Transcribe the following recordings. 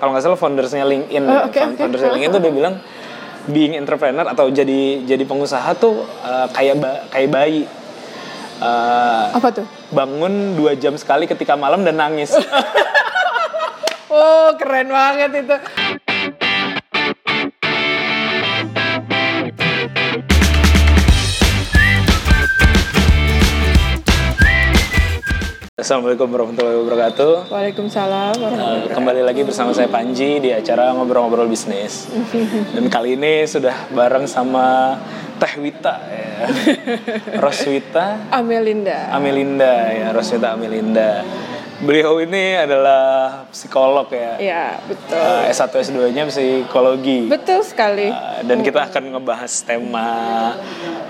kalau nggak salah foundersnya LinkedIn, Oh, oke. foundersnya LinkedIn tuh dia bilang being entrepreneur atau jadi jadi pengusaha tuh uh, kayak ba- kayak bayi Uh, Apa tuh? bangun dua jam sekali ketika malam dan nangis. Oh, keren banget itu. Assalamualaikum warahmatullahi wabarakatuh. Waalaikumsalam warahmatullahi Uh, kembali lagi bersama saya Panji di acara ngobrol-ngobrol bisnis. Dan kali ini sudah bareng sama Teh Wita, ya. Roswita Amelinda. Amelinda ya, Roswita Amelinda. Beliau ini adalah psikolog ya. Ya, betul. Uh, S1 S2-nya psikologi. Betul sekali. Uh, dan kita akan ngebahas tema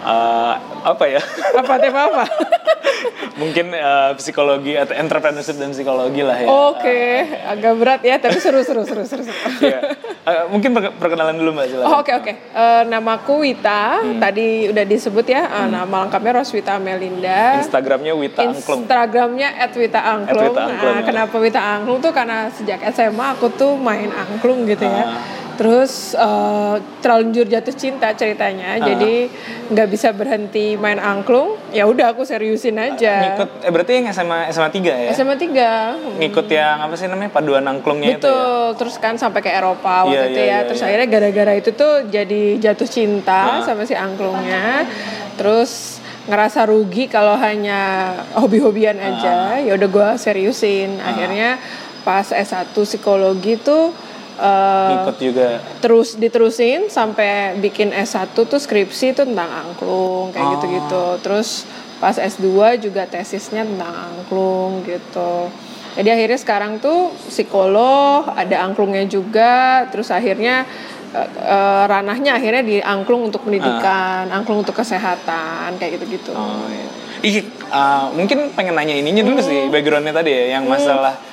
uh, apa ya? Apa tema apa? Mungkin uh, psikologi atau entrepreneurship dan psikologi lah ya. Oke, agak berat ya, tapi seru seru seru seru. seru. Iya. Uh, mungkin perke- perkenalan dulu Mbak silakan. Oh, oke oke. Eh, namaku Wita. Tadi udah disebut ya. eh, Nama lengkapnya Roswita Amelinda. Instagramnya Wita Angklung. Instagramnya @wita_angklung. Wita Angklung, Nah, ya. kenapa Wita Angklung tuh karena sejak SMA aku tuh main angklung gitu ya. Ah. Terus eh, terlanjur jatuh cinta ceritanya. Ah. Jadi nggak bisa berhenti main angklung. Ya udah aku seriusin aja. Ngikut eh berarti yang SMA SMA 3 ya? SMA 3. Ngikut yang apa sih namanya paduan angklungnya itu ya. Betul, terus kan sampai ke Eropa waktu Iya, itu iya, ya. iya, terus iya. akhirnya gara-gara itu tuh jadi jatuh cinta Ah. sama si angklungnya. Terus ngerasa rugi kalau hanya hobi-hobian Ah. aja. Ya udah gua seriusin. Akhirnya pas S1 psikologi tuh eh, Ngikut juga. terus diterusin sampai bikin S1 tuh skripsi tuh tentang angklung kayak Oh. gitu-gitu. Terus pas S2 juga tesisnya tentang angklung gitu. Jadi akhirnya sekarang tuh psikolog, ada angklungnya juga, terus akhirnya eh, ranahnya akhirnya di angklung untuk pendidikan, angklung untuk kesehatan kayak gitu-gitu. Oh iya. Ih, uh, mungkin pengen nanya ininya dulu sih backgroundnya tadi ya yang masalah ini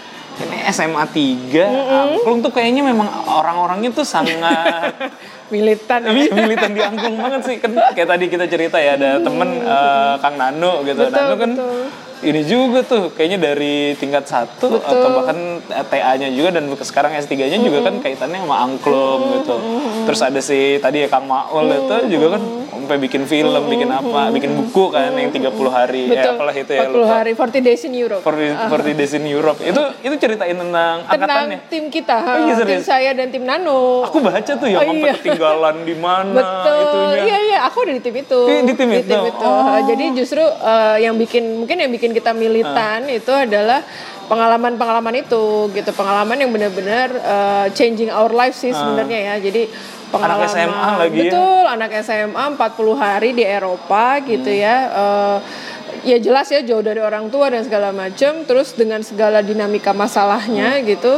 SMA 3 angklung tuh kayaknya memang orang-orangnya tuh sangat Militan. ya. Militan di angklung banget sih. Kan kayak tadi kita cerita ya ada temen eh, Kang Nano gitu. Betul, Nano kan betul. ini juga tuh kayaknya dari tingkat satu atau bahkan TA-nya juga dan sekarang S3-nya juga kan kaitannya sama angklung gitu. Terus ada si tadi ya Kang Maul itu juga kan sampai bikin film bikin apa bikin buku kan yang 30 hari ya Betul. apalah itu ya 40 lupa hari, 40 days in Europe. 40, 40 Days in Europe itu itu ceritain tentang Tentang angkatannya tim kita, Oh iya, tim serius? saya dan tim Nano. aku baca tuh yang Oh, iya. ketinggalan di mana Betul. itunya Iya iya, aku ada di tim itu. Di- di tim itu? Oh. Jadi justru eh, yang bikin mungkin yang bikin kita militan Ah. itu adalah pengalaman-pengalaman itu gitu. Pengalaman yang benar-benar eh, changing our life sih sebenarnya ya. Jadi pengalaman SMA lagi ya. Betul, anak SMA 40 hari di Eropa gitu Hmm. ya. Eh, ya jelas ya jauh dari orang tua dan segala macam terus dengan segala dinamika masalahnya gitu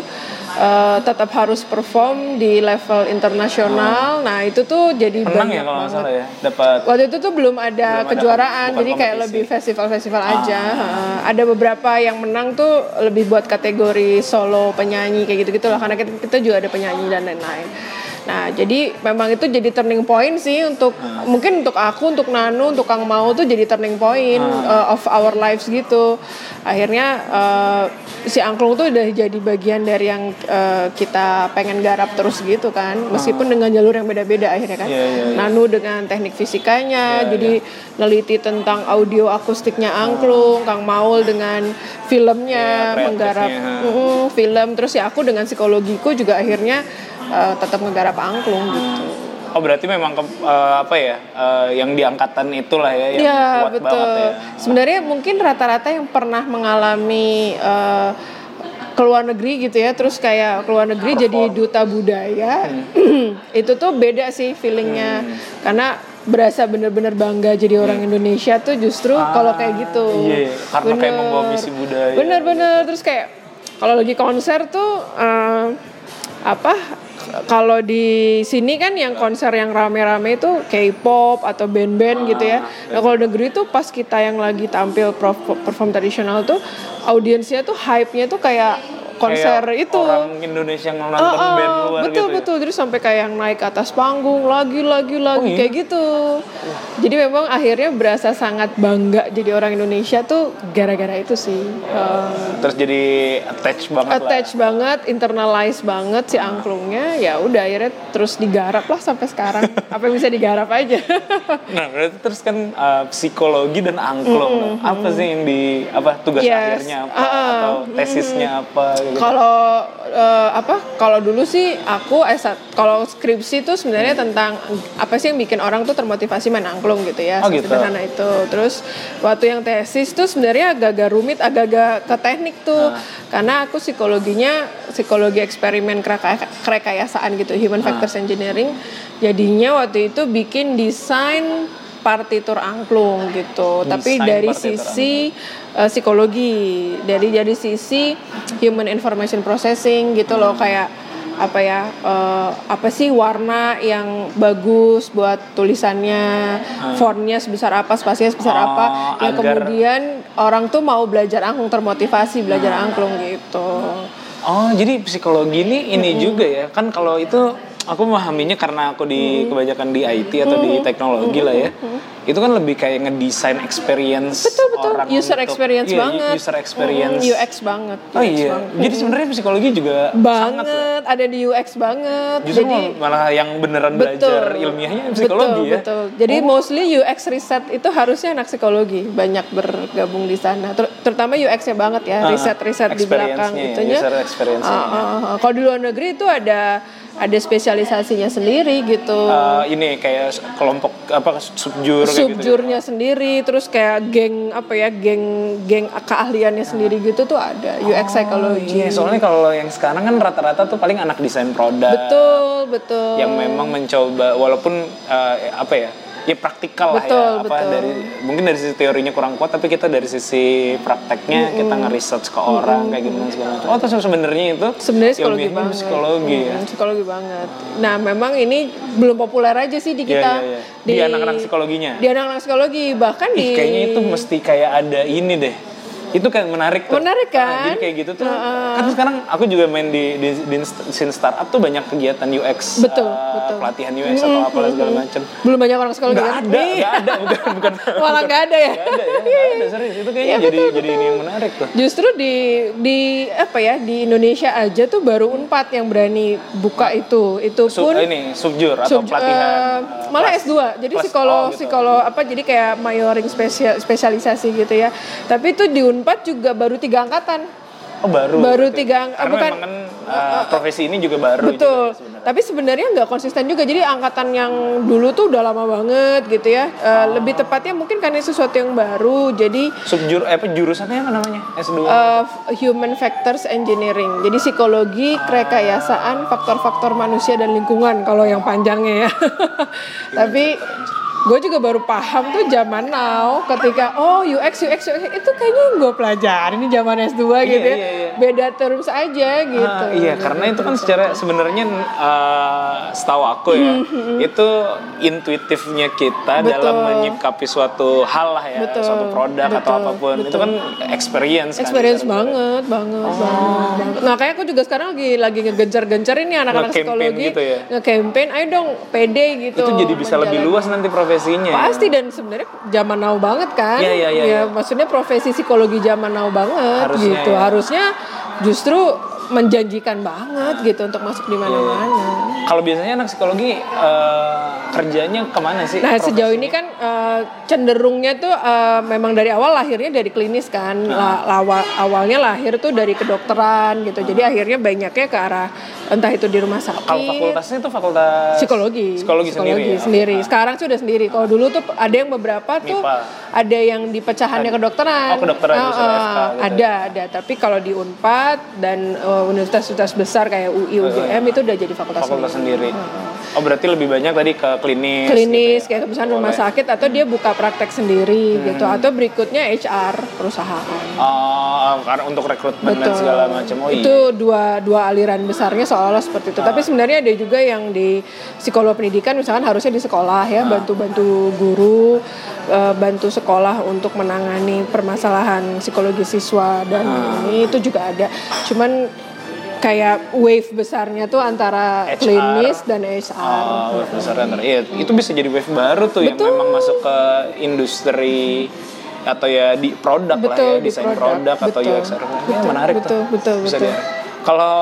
eh, tetap harus perform di level internasional nah itu tuh jadi menang banyak ya kalau banget. ya dapat Waktu itu tuh belum ada Belum ada kejuaraan, bukan jadi kayak kompetisi. lebih festival-festival aja. Heeh. Ada beberapa yang menang tuh lebih buat kategori solo penyanyi kayak gitu-gitu lah, karena kita, kita juga ada penyanyi dan lain-lain. Nah, jadi memang itu jadi turning point sih untuk mungkin untuk aku, untuk Nano, untuk Kang Mau tuh jadi turning point uh, of our lives gitu. Akhirnya uh, si angklung tuh udah jadi bagian dari yang uh, kita pengen garap terus gitu kan, meskipun dengan jalur yang beda-beda akhirnya kan. Iya, iya, iya. Nanu dengan teknik fisikanya, Iya, jadi neliti tentang audio akustiknya angklung, Kang Maul dengan filmnya, Iya, menggarap mm, film, terus ya aku dengan psikologiku juga akhirnya eh, tetap menggarap angklung gitu. Oh berarti memang ke- eh, apa ya eh, yang di angkatan itulah ya yang Iya kuat betul. banget ya. Sebenarnya mungkin rata-rata yang pernah mengalami eh, ke luar negeri gitu ya, terus kayak ke luar negeri jadi duta budaya, itu tuh beda sih feelingnya, karena berasa bener-bener bangga jadi orang Indonesia tuh justru kalau kayak gitu. iya, karena kayak membawa misi budaya. Bener-bener terus kayak kalau lagi konser tuh eh, apa? Kalau di sini kan yang konser yang rame-rame itu K-pop atau band-band gitu ya. Nah kalau negeri tuh pas kita yang lagi tampil perform tradisional tuh audiensnya tuh hype-nya tuh kayak konser Kayak itu. orang Indonesia yang nonton Ah, ah, band luar betul gitu ya? betul. Jadi sampai kayak yang naik ke atas panggung lagi lagi lagi Oh, iya? kayak gitu. Jadi memang akhirnya berasa sangat bangga jadi orang Indonesia tuh gara-gara itu sih. Eh, terus jadi attach banget lah. attach banget internalize banget si angklungnya. Ya udah akhirnya terus digarap lah sampai sekarang. Apa yang bisa digarap aja. Nah berarti terus kan uh, psikologi dan angklung. Apa sih yang di apa tugas Yes. akhirnya apa? Ah. atau tesisnya apa gitu Kalau eh, apa? Kalau dulu sih aku S1 kalau skripsi tuh sebenarnya tentang apa sih yang bikin orang tuh termotivasi main angklung gitu ya. Oh, gitu. Sederhana itu. Terus waktu yang tesis tuh sebenarnya agak-agak rumit, agak-agak ke teknik tuh. Karena aku psikologinya psikologi eksperimen kereka- kerekayasaan gitu, human factors engineering. Jadinya waktu itu bikin desain partitur angklung gitu. Tapi Desain dari sisi uh, psikologi. Dari dari sisi human information processing gitu loh kayak apa ya uh, apa sih warna yang bagus buat tulisannya fontnya sebesar apa spasinya sebesar Oh, apa. Yang agar- kemudian orang tuh mau belajar angklung termotivasi belajar angklung gitu. Oh, jadi psikologi ini ini juga ya. Kan kalau itu aku memahaminya karena aku di kebanyakan di IT atau di teknologi lah ya. Itu kan lebih kayak ngedesain experience betul betul orang user untuk- experience iya, banget User experience. Mm, UX banget Oh UX iya. banget. Jadi sebenarnya psikologi juga sangat banget ada di UX banget Justru jadi malah yang beneran belajar ilmiahnya psikologi betul, ya. Betul. Jadi mostly UX riset itu harusnya anak psikologi banyak bergabung di sana. Ter- terutama UX-nya banget ya, Ah, riset-riset di belakang ya, itunya. user experience-nya. Ah, ah, ah. Kalau di luar negeri itu ada ada spesialisasinya sendiri gitu. Eh, ini kayak kelompok apa subjur gitu. Subjurnya sendiri, terus kayak geng apa ya, geng geng keahliannya sendiri gitu tuh ada UX psychology. Iya, soalnya kalau yang sekarang kan rata-rata tuh paling anak desain produk. Betul, betul. yang memang mencoba walaupun eh, apa ya ya praktikal lah ya. Apa betul. dari mungkin dari sisi teorinya kurang kuat tapi kita dari sisi prakteknya kita nge-research ke orang kayak gimana segala macam. Oh terus sebenarnya itu sebenarnya psikologi banget. psikologi ya? Hmm, psikologi banget. Nah memang ini belum populer aja sih di Iya, kita. iya, iya. Di anak-anak psikologinya? di anak-anak psikologi bahkan di Ih, kayaknya itu mesti kayak ada ini deh itu kan menarik tuh. Menarik kan? jadi kayak gitu tuh. Kan sekarang aku juga main di di, di scene startup tuh banyak kegiatan UX, Betul, eh, betul. pelatihan UX atau apalah segala macam. belum banyak orang psikologi Nggak kan? ada, nggak ada, bukan bukan. Malah nggak ada ya? Nggak ada ya, nggak ada serius. Itu kayaknya jadi betul, jadi ini yang menarik tuh. Justru di di apa ya di Indonesia aja tuh baru Unpad yang berani buka itu. Itu Sub, pun ini subjur atau Sub- pelatihan. eh, malah kelas- S2. Jadi psikolog oh, gitu. psikolog apa jadi kayak majoring spesial spesialisasi gitu ya. Tapi itu di Unpad juga baru tiga angkatan. Oh baru. baru tiga ang- Karena bukan- memang kan eh, profesi ini juga baru. Betul. juga sebenarnya. Tapi sebenarnya nggak konsisten juga. Jadi angkatan yang dulu tuh udah lama banget gitu ya. Eh, Lebih tepatnya mungkin karena sesuatu yang baru. Jadi Subjur eh, apa jurusannya apa namanya? S2. eh, Human Factors Engineering. Jadi psikologi, kerekayasaan, faktor-faktor manusia dan lingkungan kalau yang panjangnya ya. Tapi gue juga baru paham tuh zaman now ketika oh UX UX UX itu kayaknya yang gue pelajarin ini zaman S2 gitu ya. iya, iya. Beda terms aja gitu. Ah, iya, karena itu kan secara sebenarnya eh, setahu aku ya, itu intuitifnya kita Betul. dalam menyikapi suatu hal lah ya, Betul, suatu produk atau betul, apa pun. Itu betul. kan experience kan. Experience secara- banget, banget, banget, banget. Nah, kayak aku juga sekarang lagi lagi ngegencar-gencar ini anak-anak psikologi, gitu ya? nge-campaign, ayo dong, pede gitu. Itu jadi bisa lebih menjalani. luas nanti profesinya. ya. Pasti dan sebenarnya zaman now banget kan? Iya, iya, iya, iya. maksudnya profesi psikologi zaman now banget Harusnya, gitu. ya. Harusnya justru menjanjikan banget gitu untuk masuk di mana-mana. Kalau biasanya anak psikologi eh, kerjanya ke mana sih? Nah profesi? sejauh ini kan eh, cenderungnya tuh eh, memang dari awal lahirnya dari klinis kan, La- lawa- awalnya lahir tuh dari kedokteran gitu, jadi akhirnya banyaknya ke arah entah itu di rumah sakit. Kalau fakultasnya itu fakultas Psikologi. Psikologi sendiri ya? sendiri. Sekarang sih udah sendiri. Kalau dulu tuh ada yang beberapa tuh MIPA. Ada yang di pecahannya kedokteran. Oh, kedokteran, ah, FK gitu. ada, ada. Tapi kalau di Unpad dan eh, universitas-universitas besar kayak UI, UGM itu udah jadi fakultas, fakultas sendiri. sendiri. Oh berarti lebih banyak tadi ke klinis. Klinis gitu ya? kayak misalnya rumah sakit atau dia buka praktek sendiri gitu Hmm. atau berikutnya HR perusahaan. Oh, karena untuk rekrutmen dan segala macam. Oh iya. itu dua dua aliran besarnya seolah-olah seperti itu. Ah. Tapi sebenarnya ada juga yang di psikolog pendidikan misalkan harusnya di sekolah Ah. ya bantu-bantu guru, eh, bantu sekolah untuk menangani permasalahan psikologi siswa dan Ah. ini itu juga ada. Cuman kayak wave besarnya tuh antara HR. klinis dan HR. Oh, wave besar antara. Iya, itu bisa jadi wave baru tuh yang memang masuk ke industri atau ya di produk lah Betul, ya, di desain produk. produk, atau Betul. UX Ya, Betul, menarik betul, tuh. betul, Bisa betul. dia. Kalau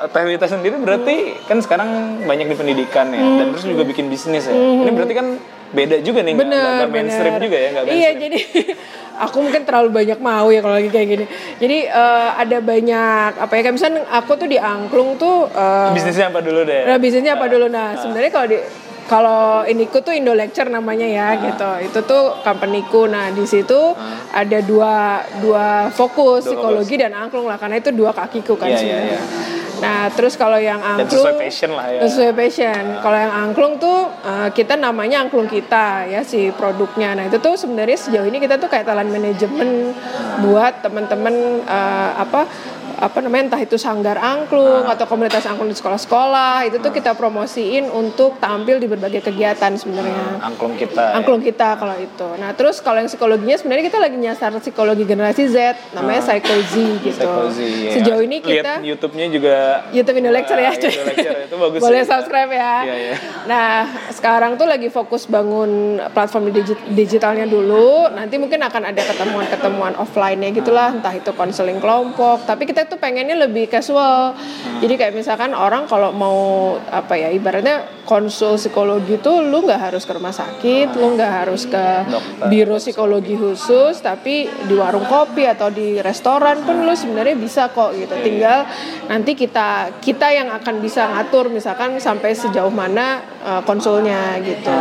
Teh sendiri berarti kan sekarang banyak di pendidikan ya, dan terus juga bikin bisnis ya. Ini berarti kan beda juga nih, Bener, nggak mainstream bener. juga ya, nggak Iya, mainstream. jadi aku mungkin terlalu banyak mau ya kalau lagi kayak gini. Jadi eh, ada banyak apa ya kayak misalnya aku tuh di angklung tuh eh, Bisnisnya apa dulu deh? Nah, bisnisnya apa dulu? Nah, sebenarnya kalau di kalau iniku tuh Indo Lecture namanya ya gitu. Itu tuh companyku. Nah, di situ ada dua dua fokus psikologi dan angklung lah karena itu dua kakiku kan Iya, iya, sebenarnya. iya. Nah, terus kalau yang Dan angklung sesuai passion lah ya. Sesuai passion. Kalau yang angklung tuh eh, kita namanya angklung kita ya si produknya. Nah, itu tuh sebenarnya sejauh ini kita tuh kayak talent manajemen buat teman-teman eh, apa apa namanya entah itu sanggar angklung atau komunitas angklung di sekolah-sekolah itu tuh kita promosiin untuk tampil di berbagai kegiatan sebenarnya Angklung kita. ya. angklung kita kalau itu. Nah terus kalau yang psikologinya sebenarnya kita lagi nyasar psikologi generasi Z, namanya Psycho Z gitu. Ya. Sejauh ini kita lihat YouTube-nya juga YouTube Indo Lecture ya, Ah, Indo Lecture, itu bagus Boleh subscribe ya. Iya, iya. Nah, sekarang tuh lagi fokus bangun platform digi- digitalnya dulu. Nanti mungkin akan ada ketemuan-ketemuan offline-nya gitulah, entah itu konseling kelompok. Tapi kita tuh pengennya lebih casual. Jadi kayak misalkan orang kalau mau apa ya, ibaratnya konsul psikologi tuh lu nggak harus ke rumah sakit, lu nggak harus ke Dokter. biro psikologi khusus, tapi di warung kopi atau di restoran pun lu sebenarnya bisa kok gitu. Tinggal nanti kita kita yang akan bisa ngatur misalkan sampai sejauh mana uh, konsulnya gitu.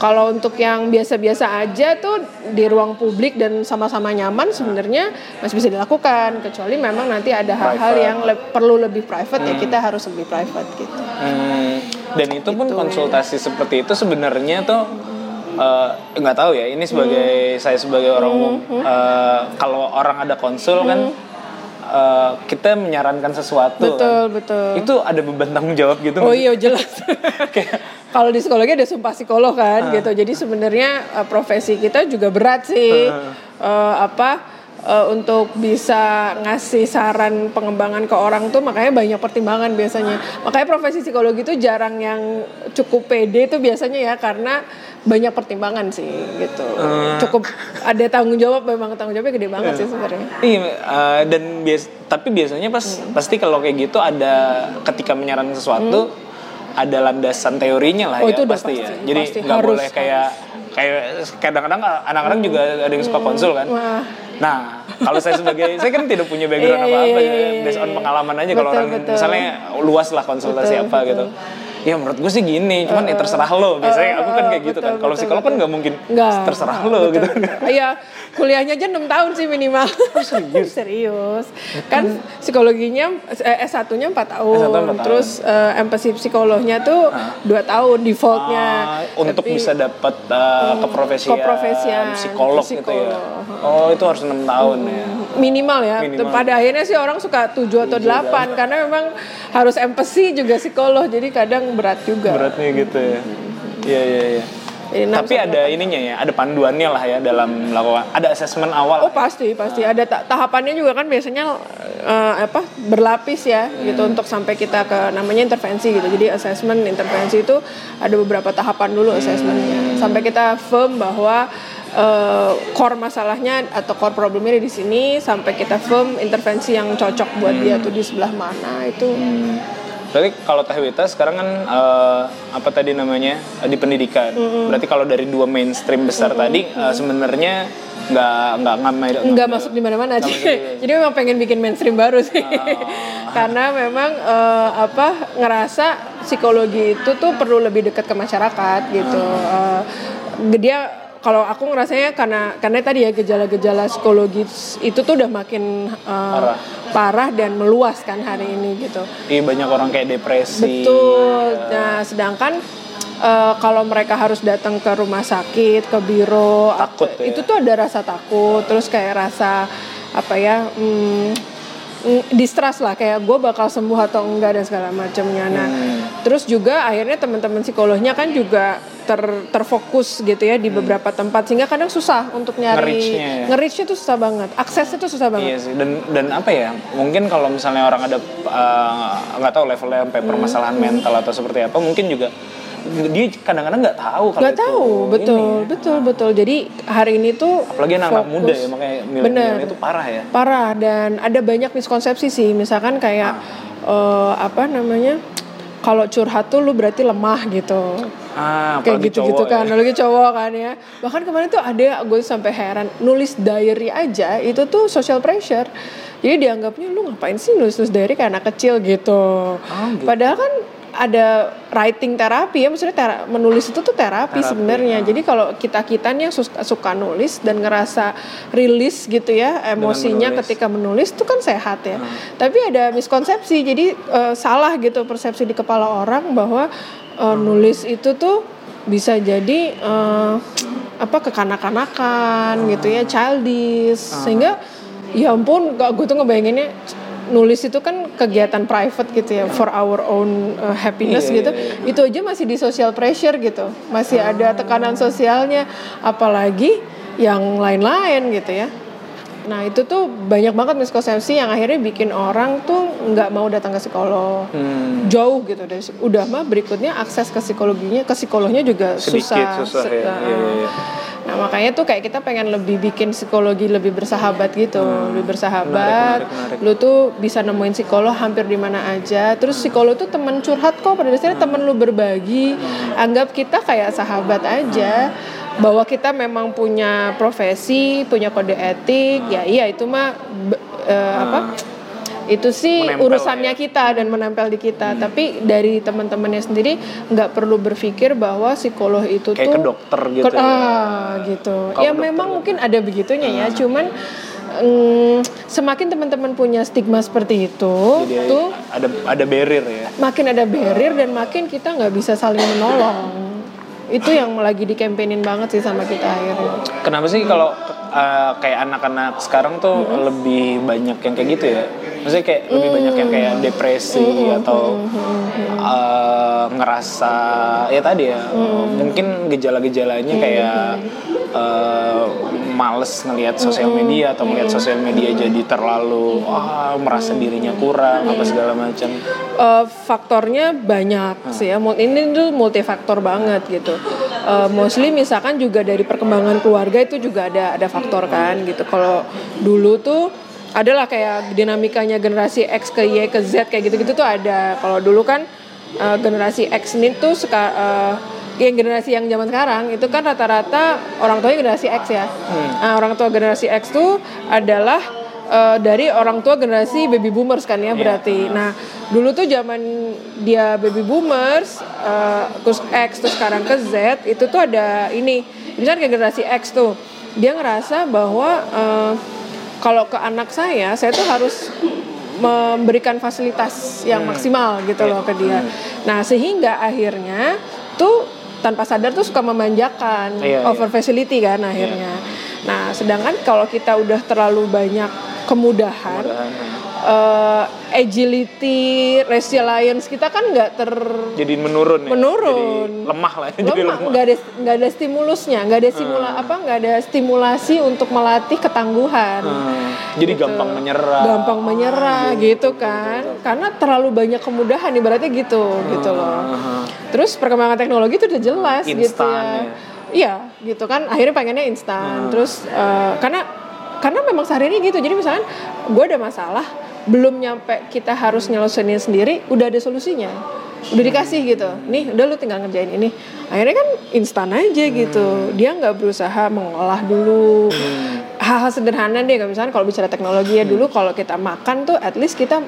Kalau untuk yang biasa-biasa aja tuh di ruang publik dan sama-sama nyaman sebenarnya masih bisa dilakukan kecuali memang nanti ada hal-hal yang le- perlu lebih private ya kita harus lebih private gitu. Hmm, dan itu pun Gitu. konsultasi seperti itu sebenarnya tuh eh, nggak tahu ya ini sebagai Hmm. saya sebagai orang umum eh, kalau orang ada konsul kan eh, kita menyarankan sesuatu Hmm. Betul, kan. betul. itu ada beban tanggung jawab gitu Oh iya jelas. Kalau di psikologi ada sumpah psikolog kan gitu. Jadi sebenarnya uh, profesi kita juga berat sih. Uh, apa uh, untuk bisa ngasih saran pengembangan ke orang tuh makanya banyak pertimbangan biasanya. Makanya profesi psikologi itu jarang yang cukup pede itu biasanya ya karena banyak pertimbangan sih gitu. Cukup ada tanggung jawab memang tanggung jawabnya gede banget sih sebenarnya. Iya, eh, dan bias tapi biasanya pas Hmm. pasti kalau kayak gitu ada ketika menyarankan sesuatu ada landasan teorinya lah Hmm. Oh, ya itu udah pasti, ya. pasti, Jadi pasti. nggak Harus, boleh kayak kayak kadang-kadang anak-anak juga ada yang suka konsul kan. Hmm. Wah. Nah, kalau saya sebagai saya kan tidak punya background Iya, apa-apa ya, based on iya. pengalaman aja kalau orang betul. misalnya luas lah konsultasi Betul, apa betul. gitu. Ya menurut gue sih gini, cuman ya terserah lo. Biasanya aku kan kayak gitu kan. betul, Kalau betul, psikolog kan betul. nggak mungkin Nggak. terserah lo gitu. Iya, kuliahnya aja 6 tahun sih minimal. serius? serius. Kan psikologinya eh, S1-nya 4 tahun. S1 empat tahun. Terus eh, empati psikolognya tuh 2 tahun defaultnya. Ah, untuk Tapi- bisa dapat uh, keprofesian, keprofesian, psikolog, gitu ya. psikolog. Oh, itu harus enam tahun ya. minimal ya. Minimal. Pada akhirnya sih orang suka 7 atau 8 karena memang harus empati juga psikolog. Jadi kadang berat juga. Beratnya gitu ya. Iya, iya, iya. Jadi Tapi ada ininya ya, ada panduannya lah ya dalam melakukan. Ada asesmen awal. Oh pasti pasti ada ta- tahapannya juga kan biasanya eh, apa berlapis ya gitu untuk sampai kita ke namanya intervensi gitu jadi assessment intervensi itu ada beberapa tahapan dulu assessmentnya sampai kita firm bahwa eh, core masalahnya atau core problemnya di sini sampai kita firm intervensi yang cocok buat dia tuh di sebelah mana itu Berarti kalau Teh Wita sekarang kan eh, apa tadi namanya eh, di pendidikan. Berarti kalau dari dua mainstream besar tadi eh, sebenarnya nggak nggak ngamai nggak masuk di mana-mana sih. Jadi memang pengen bikin mainstream baru sih. Karena memang eh, apa ngerasa psikologi itu tuh perlu lebih dekat ke masyarakat gitu. Eh, dia kalau aku ngerasanya karena karena tadi ya gejala-gejala psikologis itu tuh udah makin eh, Parah. parah dan meluas kan hari ini gitu. Iya banyak orang kayak depresi. Betul. Nah, sedangkan eh, kalau mereka harus datang ke rumah sakit, ke biro, Takut atau- ya. itu tuh ada rasa takut, terus kayak rasa apa ya? hmm, mm, distrust lah kayak gue bakal sembuh atau enggak dan segala macamnya. Nah, Hmm. terus juga akhirnya teman-teman psikolognya kan juga ter terfokus gitu ya di beberapa tempat sehingga kadang susah untuk nyari Nge-reach-nya ya. tuh susah banget, aksesnya tuh susah Iya banget. sih dan dan apa ya mungkin kalau misalnya orang ada uh, nggak tahu levelnya sampai permasalahan mental atau seperti apa mungkin juga dia kadang-kadang nggak tahu kalau Gak itu tahu, betul, ini. betul, betul. Jadi hari ini tuh apalagi anak-anak muda ya makanya milenial itu parah ya. Parah dan ada banyak miskonsepsi sih. Misalkan kayak eh, apa namanya kalau curhat tuh lu berarti lemah gitu. Ah kayak gitu-gitu cowok kan ya. lagi cowok kan ya. Bahkan kemarin tuh ada gue sampai heran nulis diary aja itu tuh social pressure. Jadi dianggapnya lu ngapain sih nulis nulis diary kayak anak kecil gitu, gitu. padahal kan ada writing terapi ya maksudnya tera- menulis itu tuh terapi, Terapi, sebenarnya. ah. jadi kalau kita kitanya yang suka, nulis dan ngerasa rilis gitu ya emosinya menulis. ketika menulis itu kan sehat ya. Tapi ada miskonsepsi jadi eh, salah gitu persepsi di kepala orang bahwa eh, nulis itu tuh bisa jadi eh, apa kekanak-kanakan gitu ya childish. Sehingga ya ampun gak gue tuh ngebayanginnya nulis itu kan kegiatan private gitu ya for our own uh, happiness Iya, gitu. iya, iya. itu aja masih di social pressure gitu. Masih ada tekanan sosialnya. Apalagi yang lain-lain gitu ya. Nah itu tuh banyak banget miskonsepsi yang akhirnya bikin orang tuh nggak mau datang ke psikolog. Hmm, jauh gitu dari udah mah berikutnya akses ke psikologinya ke psikolognya juga sedikit susah, susah ya. Uh, Iya, iya, iya. Nah makanya tuh kayak kita pengen lebih bikin psikologi lebih bersahabat gitu, lebih bersahabat. menarik, menarik. Lu tuh bisa nemuin psikolog hampir di mana aja. Terus psikolog tuh temen curhat kok pada dasarnya temen lu berbagi. Anggap kita kayak sahabat aja. Bahwa kita memang punya profesi, punya kode etik, ya iya itu mah be- eh, apa? Itu sih Menempel urusannya ya. kita dan menempel di kita. Tapi dari teman-temannya sendiri nggak perlu berpikir bahwa psikolog itu kayak tuh ke dokter gitu Ke- ya. ah, gitu. Kalau ya dokter memang gitu. mungkin ada begitunya ya, cuman mm, semakin teman-teman punya stigma seperti itu, jadi tuh ada ada barrier ya makin ada barrier dan makin kita nggak bisa saling menolong. Itu yang lagi dikampanyein banget sih sama kita akhirnya. Kenapa sih kalau uh, kayak anak-anak sekarang tuh Mm-hmm. lebih banyak yang kayak gitu ya? Maksudnya kayak lebih banyak yang kayak depresi atau uh, ngerasa ya tadi ya Mm-hmm. mungkin gejala-gejalanya kayak uh, males ngelihat sosial media atau melihat sosial media jadi terlalu ah merasa dirinya kurang apa segala macam. Eh, faktornya banyak sih ya. Ini tuh multifaktor banget gitu. Eh, mostly misalkan juga dari perkembangan keluarga itu juga ada ada faktor kan gitu. Kalau dulu tuh adalah kayak dinamikanya generasi X ke Y ke Z kayak gitu-gitu tuh ada. Kalau dulu kan eh, generasi X ini tuh suka eh, yang generasi yang zaman sekarang itu kan rata-rata orang tuanya generasi X ya. Nah, orang tua generasi X tuh adalah eh, dari orang tua generasi baby boomers kan ya berarti. Nah, dulu tuh zaman dia baby boomers eh, terus X terus sekarang ke Z itu tuh ada ini. Misalnya kayak generasi X tuh dia ngerasa bahwa eh, kalau ke anak saya saya tuh harus memberikan fasilitas yang maksimal gitu loh ke dia. Nah, sehingga akhirnya tuh tanpa sadar tuh suka memanjakan Iya, over facility kan akhirnya. Nah, sedangkan kalau kita udah terlalu banyak kemudahan, eh, agility, resilience kita kan nggak ter Jadi menurun ya. Menurun. Jadi lemah lah ya. Jadi lemah, nggak ada nggak ada stimulusnya, nggak ada simula apa nggak ada stimulasi untuk melatih ketangguhan. Hmm, jadi gampang menyerah. Gampang menyerah gitu kan, karena terlalu banyak kemudahan ibaratnya gitu gitu loh. Terus perkembangan teknologi itu udah jelas gitu Instan ya. ya. Iya gitu kan, akhirnya pengennya instan. Terus eh, karena karena memang sehari-hari gitu. Jadi misalkan gue ada masalah, belum nyampe kita harus nyelesainin sendiri, udah ada solusinya. Udah dikasih gitu. Nih, udah lu tinggal ngerjain ini. Akhirnya kan instan aja gitu. Dia nggak berusaha mengolah dulu. Hal-hal sederhana deh, misalkan kalau bicara teknologi ya dulu kalau kita makan tuh at least kita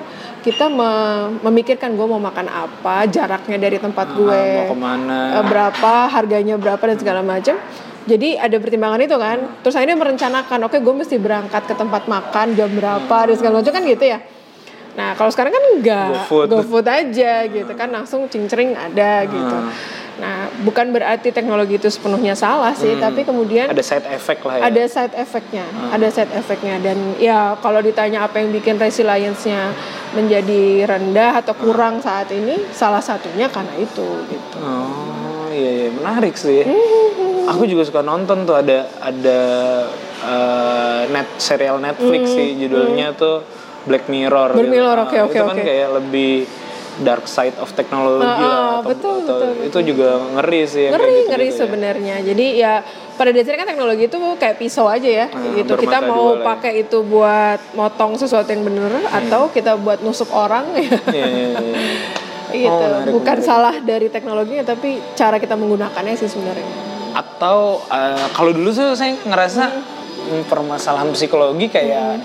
kita me- memikirkan gue mau makan apa, jaraknya dari tempat gue mau ke mana. eh, berapa harganya berapa dan segala macam jadi ada pertimbangan itu kan. Terus akhirnya merencanakan oke gue mesti berangkat ke tempat makan jam berapa dan segala macam kan gitu ya. Nah kalau sekarang kan enggak. GoFood. GoFood aja gitu kan langsung cingcring ada gitu. Nah, bukan berarti teknologi itu sepenuhnya salah sih, tapi kemudian Ada side effect lah ya. ada side effect-nya, ada side effect-nya. Dan ya kalau ditanya apa yang bikin resilience-nya menjadi rendah atau kurang saat ini, salah satunya karena itu gitu. Oh iya, iya. menarik sih. Hmm. Aku juga suka nonton tuh ada ada eh, net serial Netflix sih judulnya tuh Black Mirror. Hmm. Black gitu. Mirror, Nah, oke, oke, Itu kan oke. kayak lebih dark side of technology Ah, lah. ah, atau- betul, atau betul, Itu juga ngeri sih. ngeri gitu-gitu ngeri ya. sebenarnya jadi ya pada dasarnya kan teknologi itu kayak pisau aja ya gitu kita mau ya. pakai itu buat motong sesuatu yang bener atau kita buat nusuk orang ya Iya, iya, iya. Gitu Oh, menarik, bukan menarik. salah dari teknologinya tapi cara kita menggunakannya sih sebenarnya. Atau eh, kalau dulu tuh saya ngerasa mm, permasalahan psikologi kayak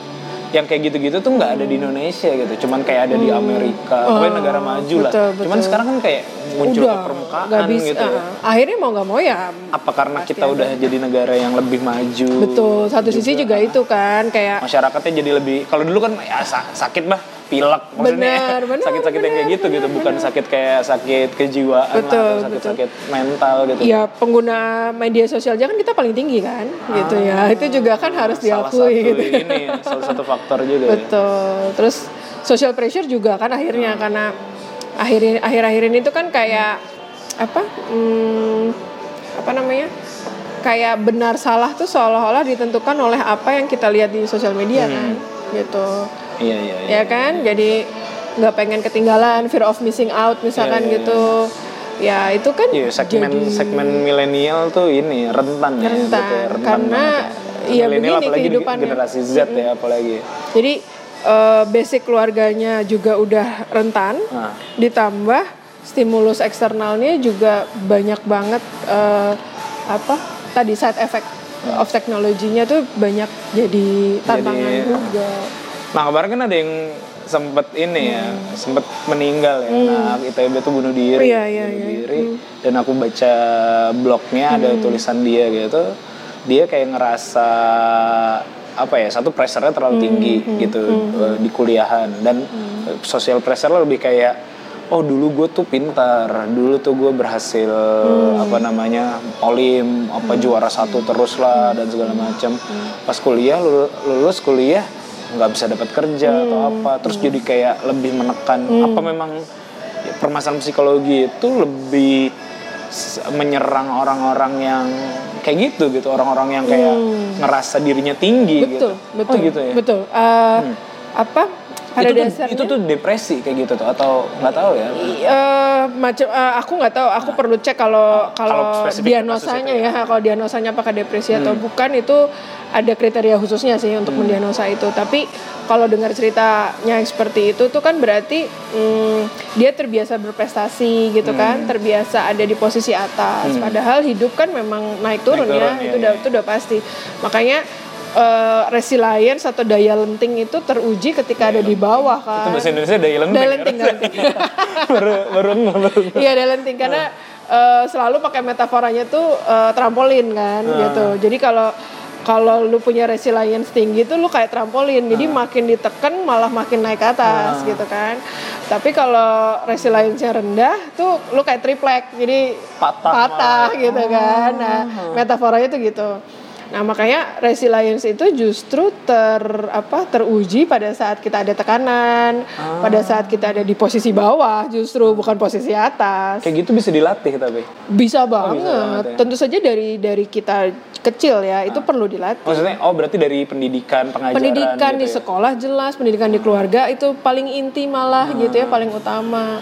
yang kayak gitu-gitu tuh nggak ada di Indonesia gitu. Cuman kayak ada di Amerika pokoknya negara maju lah. betul, cuman sekarang kan kayak muncul ke udah permukaan nggak bisa. gitu ya. akhirnya mau nggak mau ya apa karena kita udah jadi negara yang lebih maju betul satu sisi juga itu kan kayak masyarakatnya jadi lebih kalau dulu kan ya sa- sakit bah pilek maksudnya sakit-sakit yang kayak gitu gitu bukan sakit kayak sakit kejiwaan Betul, lah, atau sakit-sakit mental gitu ya pengguna media sosial aja kan kita paling tinggi kan gitu ya itu juga kan harus salah diakui satu gitu ini salah satu faktor juga ya. Betul. Terus social pressure juga kan akhirnya karena akhir akhir-akhir ini tuh kan kayak apa? Hmm, apa namanya? Kayak benar salah tuh seolah-olah ditentukan oleh apa yang kita lihat di sosial media kan. Gitu. Iya iya iya. Ya kan? Jadi nggak pengen ketinggalan, fear of missing out misalkan Iya, iya, gitu. Ya itu kan Iya, segmen jadi segmen milenial tuh ini rentan ya. Rentan, gitu rentan karena, iya, begini apalagi kehidupannya. generasi Z ya apalagi. Jadi eh, basic keluarganya juga udah rentan, Nah. ditambah stimulus eksternalnya juga banyak banget eh, apa tadi side effect of teknologinya tuh banyak jadi tantangan Jadi, juga. Nah kemarin kan ada yang sempet ini ya, sempet meninggal ya, anak ITB tuh bunuh diri, Hmm. Iya, iya, bunuh iya. diri. Dan aku baca blognya ada Hmm. tulisan dia gitu, dia kayak ngerasa apa ya, satu pressure-nya terlalu Hmm, tinggi gitu eh, di kuliahan dan social pressure lebih kayak oh dulu gue tuh pintar, dulu tuh gue berhasil Hmm. apa namanya olim, apa juara satu terus lah dan segala macam. Pas kuliah lulu- lulus kuliah nggak bisa dapat kerja atau apa, terus jadi kayak lebih menekan. Apa memang ya, permasalahan psikologi itu lebih menyerang orang-orang yang kayak gitu gitu, orang-orang yang kayak ngerasa dirinya tinggi gitu. Betul, betul, Oh gitu ya. betul. Eh, Apa? Pada itu tuh, dasarnya. itu tuh depresi kayak gitu tuh atau nggak tahu ya? Eh, macam eh, aku nggak tahu aku perlu cek kalau kalau diagnosanya itu ya kalau diagnosanya apakah depresi atau bukan itu ada kriteria khususnya sih untuk mendiagnosa itu. Tapi kalau dengar ceritanya yang seperti itu tuh kan berarti hmm, dia terbiasa berprestasi gitu kan terbiasa ada di posisi atas. Padahal hidup kan memang naik turun Naik ya turun, itu iya, udah iya. itu udah pasti. Makanya eh, resilience atau daya lenting itu teruji ketika ada di bawah Itu kan bahasa Indonesia daya lenting. Daya ya? lenting, daya lenting. baru baru. Iya dalenting karena eh, selalu pakai metaforanya tuh eh, trampolin kan gitu. Jadi kalau kalau lu punya resilience tinggi tuh lu kayak trampolin. Jadi makin ditekan malah makin naik ke atas gitu kan. Tapi kalau resilience-nya rendah tuh lu kayak triplek. Jadi Patah patah gitu kan. Nah, metaforanya tuh gitu. Nah, makanya resilience itu justru ter apa teruji pada saat kita ada tekanan, pada saat kita ada di posisi bawah justru bukan posisi atas. Kayak gitu bisa dilatih tapi. Bisa banget. banget ya. Tentu saja dari dari kita kecil ya, itu perlu dilatih. Maksudnya oh berarti dari pendidikan pengajaran Pendidikan gitu di ya? sekolah jelas, pendidikan di keluarga itu paling inti malah gitu ya, paling utama.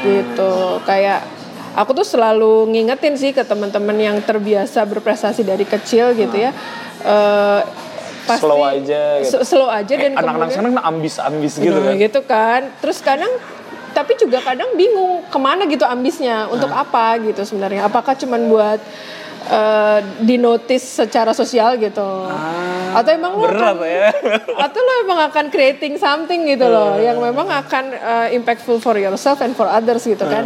Gitu. Kayak aku tuh selalu ngingetin sih ke teman-teman yang terbiasa berprestasi dari kecil gitu ya. Eh, pasti Slow aja gitu. slow aja dan Eh, anak-anak sekarang ambis-ambis gitu Nah, kan. gitu kan. Terus kadang tapi juga kadang bingung ke mana gitu ambisnya untuk apa gitu sebenarnya. Apakah cuman buat eh, dinotis secara sosial gitu, atau emang lo berat akan- ya. atau lo emang akan creating something gitu loh, yang memang akan eh, impactful for yourself and for others gitu kan.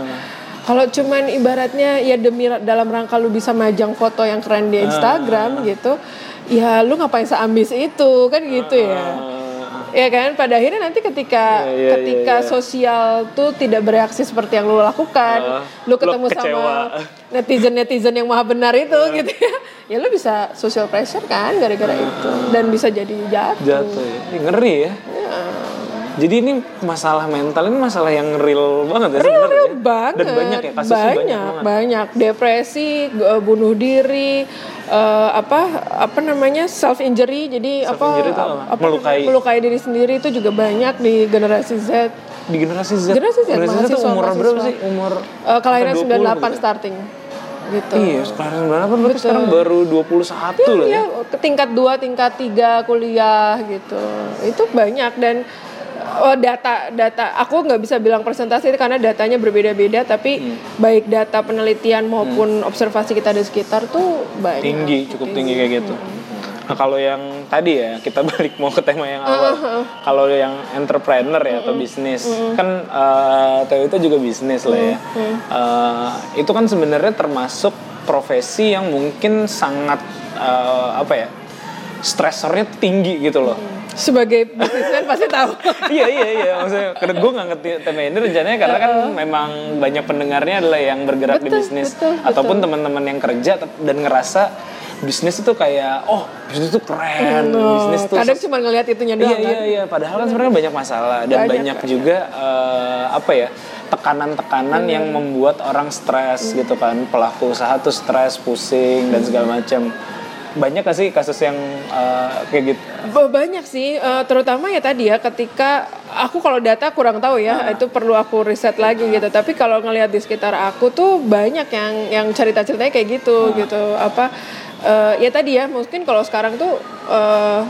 Kalau cuman ibaratnya ya demi dalam rangka lu bisa majang foto yang keren di Instagram gitu, ya lu ngapain seambis itu kan gitu ya. ya kan pada akhirnya nanti ketika Iya, iya, ketika iya, iya. sosial tuh tidak bereaksi seperti yang lu lakukan Ah, lu lu ketemu sama kecewa. netizen netizen yang maha benar itu gitu ya ya lu bisa social pressure kan gara-gara itu dan bisa jadi jatuh, jatuh ya. Ngeri ya jadi ini masalah mental ini masalah yang real banget ya sebenarnya. banget. Dan banyak ya kasusnya banyak, banyak banget. banyak. depresi eh, bunuh diri eh, apa apa namanya self injury. Jadi apa, Self-injury itu apa? apa Melukai. melukai diri sendiri itu juga banyak di generasi Z. Di generasi Z? Generasi Z, generasi Z itu mahasiswa, umur berapa sih? Umur Eh, kelahiran sampai 20 98 gitu ya? starting gitu. Iya sekarang 98 berarti sekarang baru 21 lah ya? Iya, tingkat 2, tingkat 3 kuliah gitu. Itu banyak. Dan oh, data data. Aku nggak bisa bilang persentase itu karena datanya berbeda-beda tapi Hmm. baik data penelitian maupun observasi kita di sekitar tuh banyak. tinggi cukup tinggi kayak gitu. Nah kalau yang tadi ya kita balik mau ke tema yang awal. Kalau yang entrepreneur ya atau bisnis kan eh, Teo itu juga bisnis lah ya. Eh, itu kan sebenarnya termasuk profesi yang mungkin sangat eh, apa ya stresornya tinggi gitu loh Sebagai bisnismen pasti tahu. iya iya iya. Maksudnya karena gue nggak ngerti tema ini rencananya karena kan memang banyak pendengarnya adalah yang bergerak di Betul, bisnis. betul, ataupun teman-teman yang kerja dan ngerasa bisnis itu kayak oh bisnis itu keren bisnis tuh Kadang cuma ngelihat itunya iya doang iya kan. iya padahal kan sebenarnya banyak masalah dan Banyak, banyak, juga eh, apa ya tekanan-tekanan yang membuat orang stres Hmm. gitu kan. Pelaku usaha tuh stres pusing dan segala macam banyak gak sih kasus yang eh, kayak gitu Ba- Banyak sih, eh, terutama ya tadi ya ketika aku kalau data kurang tahu ya, itu perlu aku riset lagi gitu. Tapi kalau ngelihat di sekitar aku tuh banyak yang yang cerita-ceritanya kayak gitu gitu. Apa eh, ya tadi ya mungkin kalau sekarang tuh eh,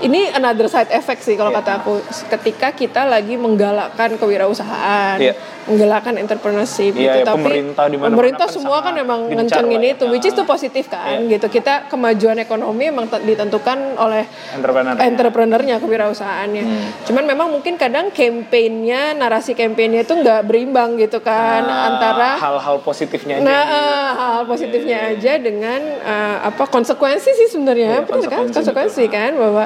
ini another side effect sih kalau Iya. kata aku ketika kita lagi menggalakkan kewirausahaan, Iya. menggalakkan entrepreneurship Iya, gitu. ya, Tapi pemerintah pemerintah kan semua kan memang gencar ngencengin lah ya. itu, which is tuh positif kan Iya. gitu. Kita kemajuan ekonomi memang te- ditentukan oleh entrepreneur entrepreneurnya kewirausahaannya. Hmm. Cuman memang mungkin kadang campaignnya, narasi campaignnya itu nggak berimbang gitu kan Nah, antara hal-hal positifnya aja Nah, eh, hal positifnya aja dengan eh, apa konsekuensi sih sebenarnya, Iya, betul kan? konsekuensi, Konsekuensi kan bahwa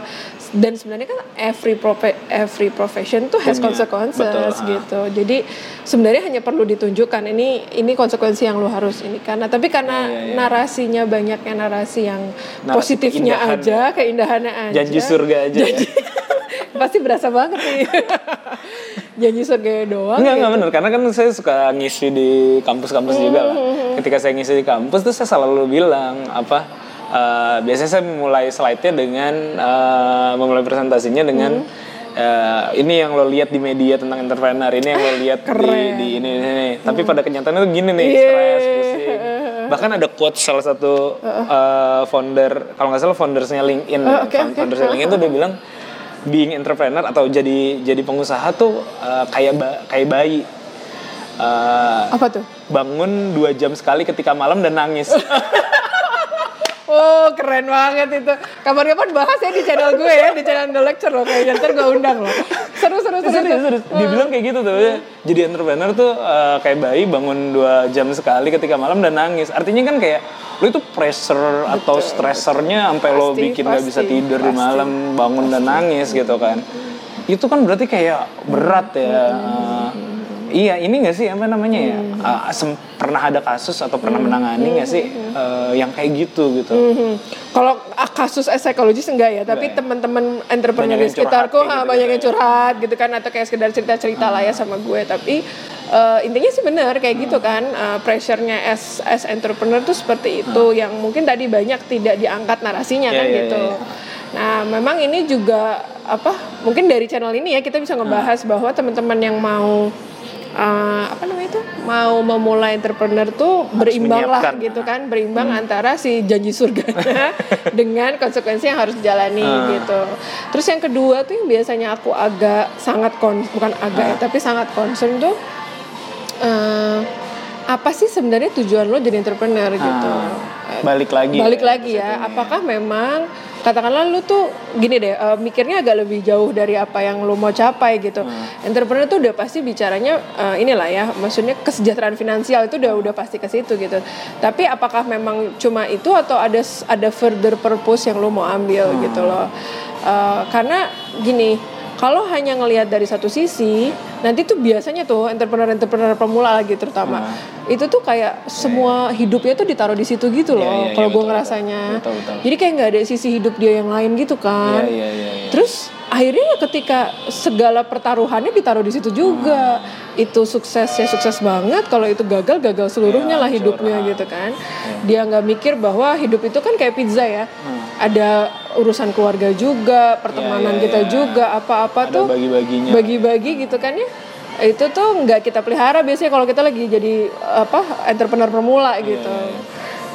dan sebenarnya kan every profe- every profession tuh has consequences betul, ah. gitu. Jadi sebenarnya hanya perlu ditunjukkan ini ini konsekuensi yang lu harus ini karena tapi karena Iya, iya, iya. narasinya banyaknya narasi yang Narasi positifnya keindahan. aja, keindahannya aja. janji surga aja Janji. ya Pasti berasa banget nih. janji surga doang. Enggak, gitu. enggak bener. Karena kan saya suka ngisi di kampus-kampus juga lah. Hmm, Ketika saya ngisi di kampus tuh saya selalu bilang apa eh, biasanya saya memulai slide-nya dengan eh, memulai presentasinya dengan Hmm. eh, ini yang lo lihat di media tentang entrepreneur, ini yang lo lihat di, di ini, ini, ini. Tapi pada kenyataannya tuh gini nih, Iya. stres, pusing. Bahkan ada quote salah satu eh, founder, kalau nggak salah foundersnya LinkedIn, Oh, oke. foundersnya LinkedIn tuh dia bilang being entrepreneur atau jadi jadi pengusaha tuh uh, kayak ba- kayak bayi Uh, Apa tuh? bangun dua jam sekali ketika malam dan nangis Oh keren banget itu. Kapan-kapan bahas ya di channel gue ya, di channel The Lecture loh kayaknya ntar gue undang loh. Seru seru seru. serius, serius. dibilang kayak gitu tuh ya. jadi entrepreneur tuh uh, kayak bayi bangun dua jam sekali ketika malam dan nangis artinya kan kayak lu itu pressure atau stressernya sampai lo Pasti, bikin nggak bisa pasti, tidur di pasti. malam bangun dan nangis gitu kan itu kan berarti kayak berat ya Uh, iya ini gak sih apa namanya ya Uh, sem- pernah ada kasus atau pernah menangani gak sih uh, yang kayak gitu gitu Mhm. Kalau ah, kasus eh, psikologis enggak ya, tapi ya. teman-teman entrepreneur di sekitarku ha, gitu banyak gitu yang curhat gitu kan atau kayak sekedar cerita-cerita lah ya sama gue. Tapi eh, intinya sih benar kayak gitu kan eh, pressure-nya as as entrepreneur tuh seperti itu yang mungkin tadi banyak tidak diangkat narasinya Iya, kan iya, gitu. iya. Nah, memang ini juga apa? Mungkin dari channel ini ya kita bisa ngebahas bahwa teman-teman yang mau eh, apa namanya itu? Mau memulai entrepreneur tuh berimbang lah gitu kan berimbang antara si janji surganya dengan konsekuensi yang harus dijalani gitu. Terus yang kedua tuh yang biasanya aku agak sangat kon bukan agak ya tapi sangat concern tuh eh, apa sih sebenarnya tujuan lo jadi entrepreneur gitu. Ah, balik lagi Balik ya, lagi ya, apakah memang katakanlah lu tuh gini deh eh, mikirnya agak lebih jauh dari apa yang lu mau capai gitu. Entrepreneur tuh udah pasti bicaranya eh, inilah ya, maksudnya kesejahteraan finansial itu udah udah pasti ke situ gitu. Tapi apakah memang cuma itu atau ada ada further purpose yang lu mau ambil gitu loh. Eh, karena gini, kalau hanya ngelihat dari satu sisi nanti tuh biasanya tuh entrepreneur-entrepreneur pemula lagi terutama Nah. itu tuh kayak semua hidupnya tuh ditaruh di situ gitu loh Iya, iya, kalau iya, gue ngerasanya betul, betul. jadi kayak nggak ada sisi hidup dia yang lain gitu kan Iya, iya, iya, iya. terus akhirnya ketika segala pertaruhannya ditaruh di situ juga. Itu sukses ya sukses banget. Kalau itu gagal gagal seluruhnya Iya, lah hidupnya hancur. gitu kan. Dia nggak mikir bahwa hidup itu kan kayak pizza ya. Hmm. ada urusan keluarga juga pertemanan iya, kita iya. juga apa-apa tuh. bagi-baginya. bagi-bagi gitu kan ya. Itu tuh nggak kita pelihara biasanya kalau kita lagi jadi apa entrepreneur pemula gitu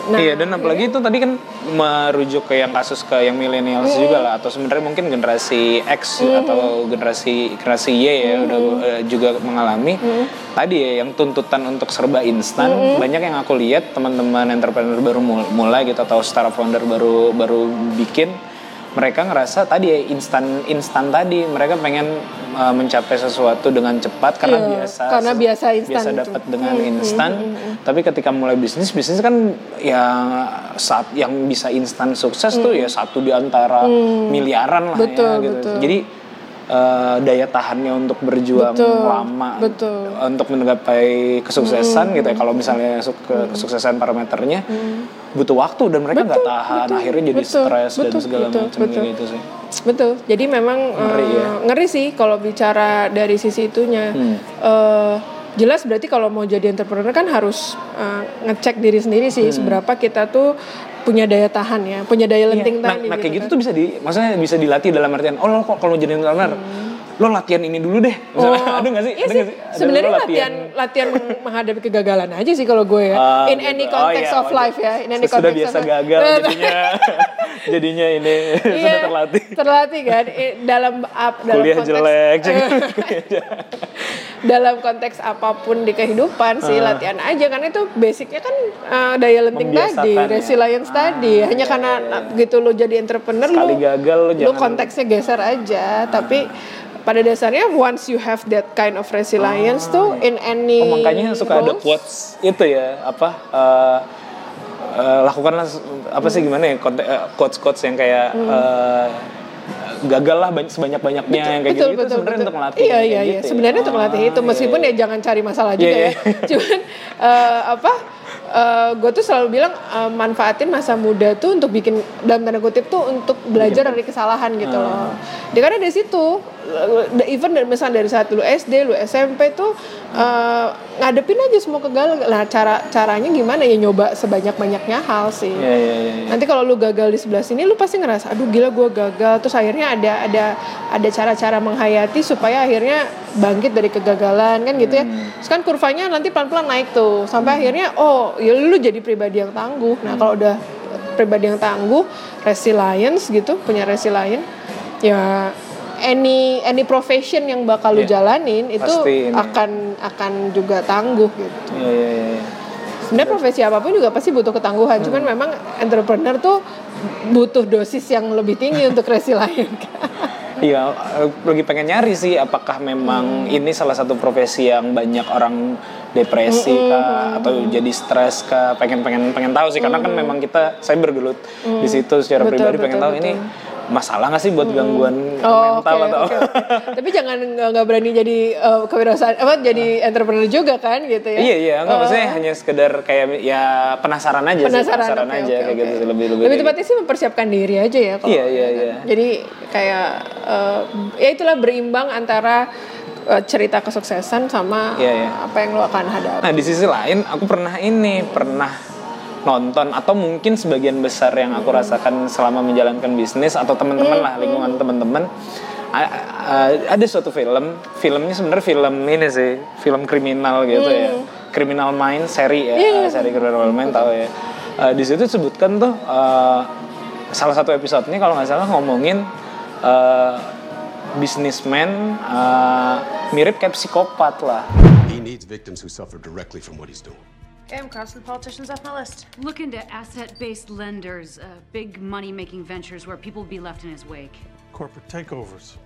nah. Iya dan apalagi itu tadi kan merujuk ke yang kasus ke yang millennials juga lah atau sebenarnya mungkin generasi X atau generasi generasi Y ya udah eh, juga mengalami. Tadi ya yang tuntutan untuk serba instan banyak yang aku lihat teman-teman entrepreneur baru mul- mulai gitu atau startup founder baru baru bikin mereka ngerasa tadi ya instan instan tadi mereka pengen uh, mencapai sesuatu dengan cepat karena Iya, biasa karena biasa instan biasa dapat dengan instan. tapi ketika mulai bisnis bisnis kan yang saat yang bisa instan sukses tuh ya satu di antara miliaran lah Mm. Betul, ya gitu. betul. jadi uh, daya tahannya untuk berjuang Betul, lama betul. untuk menggapai kesuksesan gitu ya. kalau misalnya su- ke- kesuksesan parameternya butuh waktu dan mereka nggak tahan betul, akhirnya jadi betul, stres dan segala betul, macam betul. gitu sih Betul. Jadi memang Ngeri eh, ya. ngeri sih kalau bicara dari sisi itunya. Hmm. Eh, jelas berarti kalau mau jadi entrepreneur kan harus eh, ngecek diri sendiri sih Hmm. seberapa kita tuh punya daya tahan ya, punya daya lenting nah, tadi. nah kayak gitu kan. tuh bisa di maksudnya bisa dilatih dalam artian oh lo kalau jadi entrepreneur lo latihan ini dulu deh Hmm. Oh, ada nggak sih iya Ada sih. sih? Sebenarnya latihan latihan meng- menghadapi kegagalan aja sih kalau gue ya. Ah, in gitu. any Oh, context iya, of life ya. In any Sudah context biasa of life. gagal jadinya jadinya ini sudah Iya, terlatih terlatih kan dalam up dalam kuliah konteks jelek dalam konteks apa pun di kehidupan sih latihan aja karena itu basicnya kan uh, daya lenting tadi, ya. resilience tadi. Hanya karena gitu lo jadi entrepreneur Sekali lo gagal lo lo konteksnya geser aja, tapi pada dasarnya once you have that kind of resilience tuh in any Oh, makanya suka ada quotes itu ya apa eh, eh, lakukanlah apa sih gimana ya quotes quotes yang kayak eh, gagal lah banyak sebanyak banyaknya yang kayak betul, gitu, betul, sebenarnya betul. untuk ngelatih Iya iya iya. gitu ya. Sebenarnya untuk ngelatih itu Ah, meskipun iya, ya jangan cari masalah Iya, juga iya. ya. Cuman eh, apa? gue tuh selalu bilang eh, manfaatin masa muda tuh untuk bikin dalam tanda kutip tuh untuk belajar dari kesalahan gitu Ah. loh. Dia karena dari situ, eh, even dari misalnya dari saat lu SD, lu SMP tuh eh, ngadepin aja semua kegagalan. Nah cara caranya gimana ya nyoba sebanyak banyaknya hal sih. Iya iya iya. iya. Nanti kalau lu gagal di sebelah sini, lu pasti ngerasa, aduh gila gue gagal. Terus akhirnya ada ada ada cara-cara menghayati supaya akhirnya bangkit dari kegagalan kan gitu ya. Hmm. Terus kan kurvanya nanti pelan-pelan naik tuh sampai akhirnya oh ya lu jadi pribadi yang tangguh. Nah Hmm. kalau udah pribadi yang tangguh, resilience gitu, punya resilience, ya any any profession yang bakal lu Iya. jalanin itu Pasti ini. akan akan juga tangguh gitu. Iya iya iya. iya. Sebenarnya profesi apa pun juga pasti butuh ketangguhan. Cuman Hmm. memang entrepreneur tuh butuh dosis yang lebih tinggi untuk resilience. Iya, eh, lagi pengen nyari sih apakah memang Hmm. ini salah satu profesi yang banyak orang depresi Hmm, kah atau jadi stres kah? Pengen pengen pengen tahu sih karena kan memang kita saya bergelut di situ secara Hmm. Betul, pribadi pengen betul, tahu ini masalah nggak sih buat gangguan Oh, mental oke, atau oke. Tapi jangan nggak berani jadi uh, kewirausahaan apa jadi entrepreneur juga kan gitu ya. Iya iya, nggak Oh. maksudnya hanya sekedar kayak ya penasaran aja penasaran, sih, penasaran oke, aja oke, kayak oke. gitu sih, lebih lebih. Lebih tepatnya sih mempersiapkan diri aja ya kalau Iya, iya, iya. Jadi kayak uh, ya itulah berimbang antara uh, cerita kesuksesan sama Iya, iya. apa yang lo akan hadapi. Nah di sisi lain aku pernah ini pernah nonton atau mungkin sebagian besar yang aku rasakan selama menjalankan bisnis atau teman-teman lah lingkungan teman-teman ada suatu film filmnya sebenarnya film ini sih film kriminal gitu ya. Criminal Mind seri ya seri Criminal Mind tahu ya. Eh, di situ disebutkan tuh eh, salah satu episodenya kalau nggak salah ngomongin eh, bisnismen eh, mirip kayak psikopat lah. He needs victims who suffer directly from what he's doing. Okay, I'm crossing the politicians off my list. Look into asset-based lenders, uh, big money-making ventures where people will be left in his wake. corporate takeovers.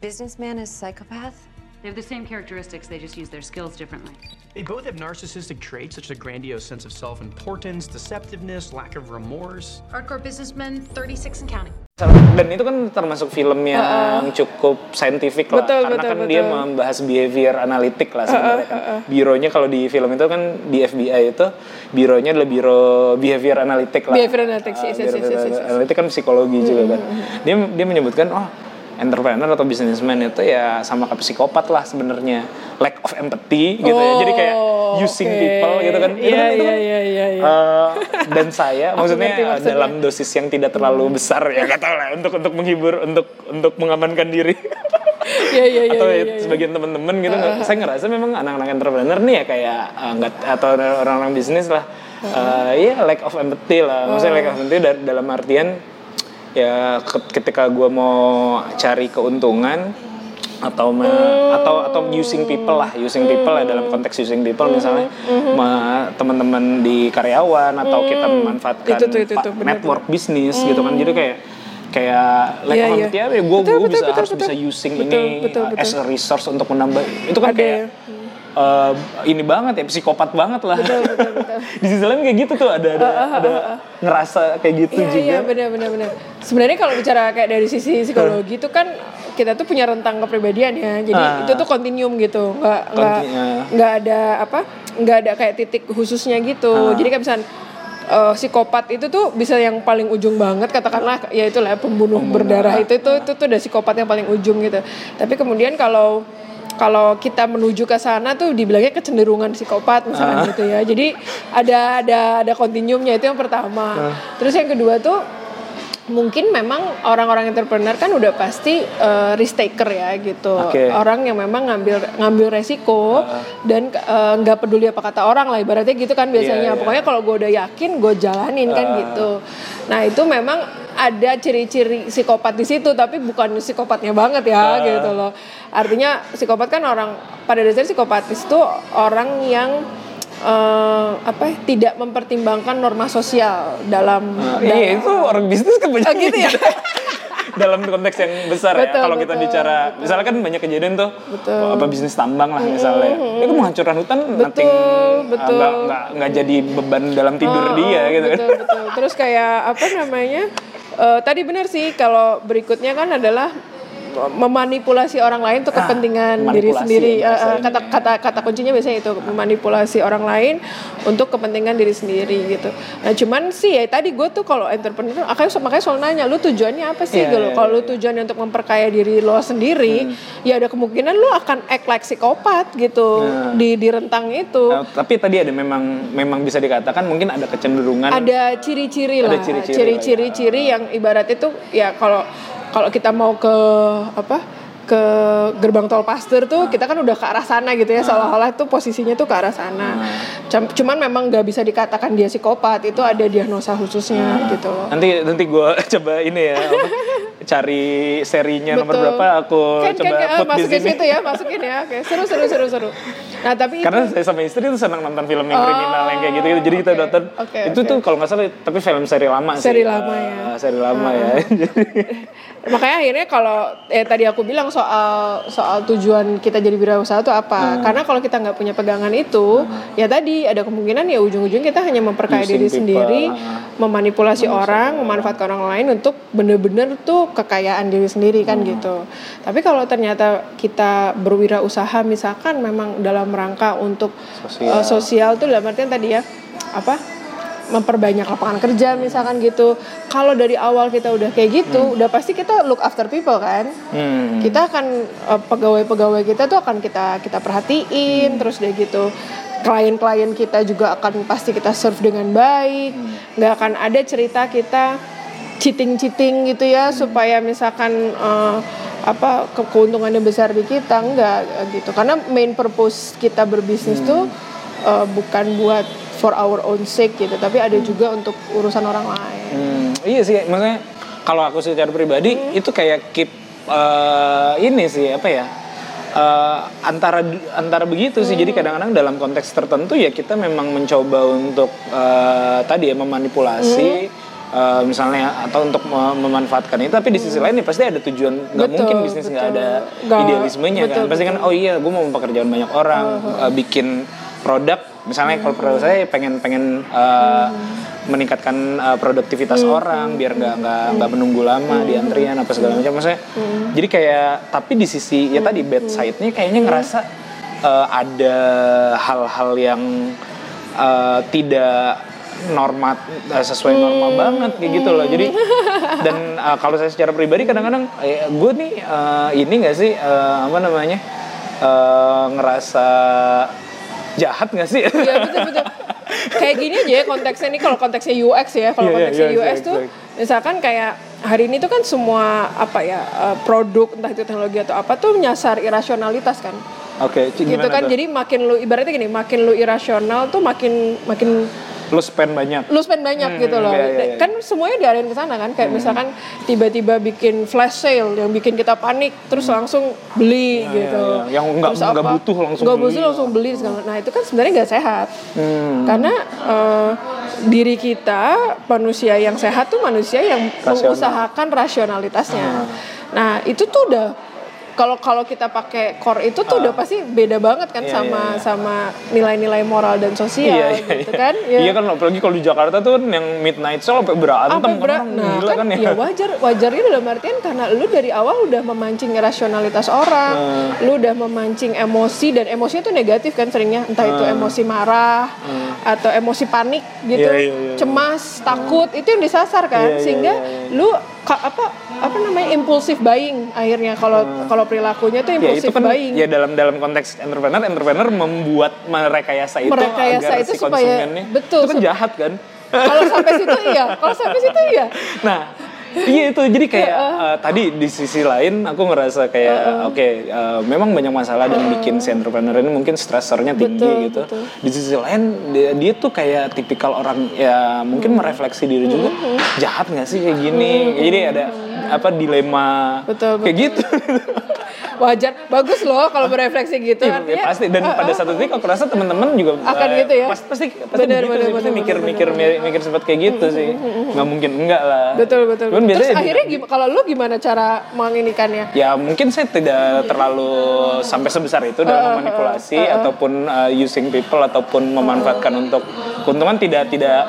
Businessman is psychopath? They have the same characteristics, they just use their skills differently. They both have narcissistic traits such as a grandiose sense of self importance, deceptiveness, lack of remorse. Hardcore businessmen, 36 and counting. Dan itu kan termasuk film yang cukup saintifik lah Betul, karena betul, kan dia betul. membahas behavior analitik lah sebenarnya kan. Bironya kalau di film itu kan di FBI itu bironya adalah biro behavior analitik lah. Behavior analytics, Ah, yes, yes, yes, behavior yes, yes, yes. analitik kan psikologi juga kan. Dia dia menyebutkan oh entrepreneur atau businessman itu ya sama kayak psikopat lah sebenarnya. Lack of empathy gitu ya. Jadi kayak Oh, using oke. people gitu kan. Itu Iya, kan- itu iya, kan, iya, iya, eh, dan saya maksudnya, ngerti maksudnya. dalam dosis yang tidak terlalu besar ya nggak tahu lah untuk untuk menghibur untuk untuk mengamankan diri. Iya iya iya. atau ya iya. sebagian teman-teman gitu. Nggak- saya ngerasa memang anak-anak entrepreneur nih ya kayak nggak atau orang-orang bisnis lah. Eh, ya lack of empathy lah. Maksudnya lack of empathy da- dalam artian ya ke- ketika gue mau cari keuntungan atau me- atau atau using people lah using people lah dalam konteks using people misalnya ma- teman-teman di karyawan atau kita memanfaatkan Itu itu tuh, benar, network bisnis gitu kan. Jadi kayak kayak iya. empathy apa ya gue gue bisa betul, harus betul. bisa using Betul, ini betul, betul. as a resource untuk menambah itu kan Ada kayak uh, ini banget ya psikopat banget lah di sisi lain kayak gitu tuh ada ada, ada ngerasa kayak gitu Iya juga iya benar benar benar. Sebenarnya kalau bicara kayak dari sisi psikologi itu kan kita tuh punya rentang kepribadian ya. Jadi Ah. itu tuh kontinuum gitu. Nggak nggak Konti- ah. nggak ada apa? nggak ada kayak titik khususnya gitu. Ah. Jadi kayak misalnya eh, psikopat itu tuh bisa yang paling ujung banget katakanlah ya itulah pembunuh, berdarah itu itu itu tuh udah psikopat yang paling ujung gitu. Tapi kemudian kalau kalau kita menuju ke sana tuh dibilangnya kecenderungan psikopat misalnya gitu ya. Jadi ada ada ada kontinuumnya itu yang pertama. Terus yang kedua tuh mungkin memang orang-orang entrepreneur kan udah pasti eh, risk taker ya gitu. Oke. Orang yang memang ngambil ngambil resiko dan eh, nggak peduli apa kata orang lah ibaratnya gitu kan biasanya. Iya, iya. Pokoknya kalau gue udah yakin gue jalanin kan gitu. Nah, itu memang ada ciri-ciri psikopat di situ tapi bukan psikopatnya banget ya gitu loh. Artinya psikopat kan orang pada dasarnya psikopatis itu orang yang eh, apa ya, tidak mempertimbangkan norma sosial dalam Nah, dalam- iya itu orang bisnis kan banyak Oh, gitu ya? dalam konteks yang besar ya Betul, kalau kita betul, bicara misalnya kan banyak kejadian tuh Betul. apa bisnis tambang lah misalnya itu menghancurkan hutan nothing betul. nggak nggak nggak jadi beban dalam tidur Oh, dia oh, gitu kan betul betul terus kayak apa namanya eh, tadi benar sih kalau berikutnya kan adalah memanipulasi orang lain untuk Ah, kepentingan diri manipulasi sendiri. Eh, eh, kata kata kata kuncinya biasanya itu memanipulasi orang lain untuk kepentingan diri sendiri gitu. Nah cuman sih ya tadi gue tuh kalau entrepreneur makanya makanya soal nanya lu tujuannya apa sih? Iya, gitu iya, kalau lu tujuannya untuk memperkaya diri lo sendiri ya ada kemungkinan lu akan act like psikopat gitu Nah. di di rentang itu. Nah, tapi tadi ada memang memang bisa dikatakan mungkin ada kecenderungan ada ciri-ciri Ada lah ciri-ciri ciri-ciri lah ya. ciri yang ibarat itu ya kalau kalau kita mau ke apa ke gerbang tol Pasteur Ah. tuh kita kan udah ke arah sana gitu ya seolah-olah tuh posisinya tuh ke arah sana Ah. Cuman memang nggak bisa dikatakan dia psikopat itu ada diagnosa Ah. khususnya gitu loh nanti nanti gue coba ini ya cari serinya nomor Betul. berapa aku kan, coba kan, kan, put di masukin sini. situ ya masukin ya. Oke seru seru seru seru. Nah tapi karena itu saya sama istri tuh senang nonton film yang Oh, kriminal yang kayak gitu, jadi kita oke. nonton. Oke, itu oke. tuh kalau nggak salah tapi film seri lama sih. Seri lama ya. Eh, seri lama ya. Makanya akhirnya kalau eh tadi aku bilang soal soal tujuan kita jadi wirausaha itu Hmm. apa karena kalau kita nggak punya pegangan itu ya tadi ada kemungkinan ya ujung-ujung kita hanya memperkaya Using diri people, sendiri memanipulasi orang memanfaatkan orang lain untuk bener-bener tuh kekayaan diri sendiri kan Hmm. gitu tapi kalau ternyata kita berwirausaha misalkan memang dalam rangka untuk Sosial. eh, sosial tuh dalam artian tadi ya apa memperbanyak lapangan kerja misalkan gitu. Kalau dari awal kita udah kayak gitu, udah pasti kita look after people kan. Hmm. Kita akan eh, pegawai-pegawai kita tuh akan kita kita perhatiin terus deh gitu. Klien-klien kita juga akan pasti kita serve dengan baik. nggak akan ada cerita kita cheating-cheating gitu ya supaya misalkan eh, apa ke- keuntungannya besar di kita enggak gitu. Karena main purpose kita berbisnis tuh eh, bukan buat for our own sake gitu, tapi ada juga untuk urusan orang lain. Hmm, iya sih, maksudnya kalau aku secara pribadi Hmm. itu kayak keep eh, ini sih apa ya eh, antara antara begitu sih. Hmm. Jadi kadang-kadang dalam konteks tertentu ya kita memang mencoba untuk eh, tadi ya memanipulasi. Hmm. eh, misalnya atau untuk mem- memanfaatkan itu tapi di sisi lain ya pasti ada tujuan nggak Hmm. Betul, mungkin bisnis nggak ada Nggak- idealismenya betul, kan pasti kan betul. oh iya gue mau mempekerjakan banyak orang eh, bikin produk misalnya kalau perlu saya pengen pengen uh, meningkatkan uh, produktivitas orang biar nggak nggak nggak menunggu lama di antrian apa segala macam. Maksudnya jadi kayak tapi di sisi ya tadi bad side-nya kayaknya ngerasa uh, ada hal-hal yang uh, tidak norma uh, sesuai norma banget kayak gitu loh. Jadi dan uh, kalau saya secara pribadi kadang-kadang eh, gue nih uh, ini nggak sih uh, apa namanya uh, ngerasa jahat nggak sih? Iya betul betul. Kayak gini aja ya konteksnya nih kalau konteksnya UX ya. Kalau Iya, iya, konteksnya iya, UX exact, tuh misalkan kayak hari ini tuh kan semua apa ya eh, produk entah itu teknologi atau apa tuh nyasar irasionalitas kan. oke gitu gimana kan tuh? jadi makin lu ibaratnya gini makin lu irasional tuh makin makin lu spend banyak lu spend banyak Hmm, gitu loh iya, iya, iya. kan semuanya diarahin ke sana kan kayak misalkan tiba-tiba bikin flash sale yang bikin kita panik terus langsung beli gitu Hmm. iya, iya. Yang nggak- nggak butuh langsung nggak beli. butuh langsung beli segala nah itu kan sebenarnya nggak sehat Hmm. karena eh, diri kita manusia yang sehat tuh manusia yang Rasional. Hmm. mengusahakan rasionalitasnya nah itu tuh udah kalau kalau kita pakai core itu tuh udah pasti beda banget kan Ah. Iya, sama iya, iya. sama nilai-nilai moral dan sosial iya, iya, gitu iya. kan Iya kan apalagi kalau di Jakarta tuh yang midnight sale sampai berantem Apa kan Nah, gila kan, kan, ya wajar, wajarnya dalam artian karena lu dari awal udah memancing rasionalitas orang, Hmm. lu udah memancing emosi dan emosinya tuh negatif kan seringnya, entah itu emosi marah atau emosi panik gitu, Hmm. Iya, iya, iya. cemas, takut itu yang disasar kan, Iya, iya, sehingga iya, iya. lu apa apa namanya impulsif buying akhirnya kalau kalau perilakunya tuh Hmm. Ya impulsif itu kan buying. ya dalam dalam konteks entrepreneur, entrepreneur membuat merekayasa itu Merekayasa agar itu si supaya- konsumennya betul, itu kan jahat kan. Kalau sampai situ iya, kalau sampai situ iya. Nah, iya itu. Jadi kayak eh, tadi di sisi lain aku ngerasa kayak oke eh, memang banyak masalah dan bikin si entrepreneur ini mungkin stresornya tinggi Betul, gitu. betul. Di sisi lain dia, dia tuh kayak tipikal orang ya mungkin merefleksi diri juga. Jahat nggak sih kayak gini. Jadi ada apa dilema Betul, kayak gitu. Wajar, bagus loh kalau berefleksi gitu. Iya, artinya, pasti dan eh, pada satu titik aku rasa teman-teman juga Akan eh, gitu ya? Pasti pasti, pasti Benar, begitu benar, sih, pasti mikir benar, mikir mikir sempat kayak gitu sih. Nggak mungkin enggak lah. Betul betul. Cuman Terus akhirnya kalau lu gimana cara menginikannya? ya mungkin saya tidak terlalu sampai sebesar itu dalam memanipulasi ataupun uh, using people ataupun memanfaatkan untuk keuntungan tidak tidak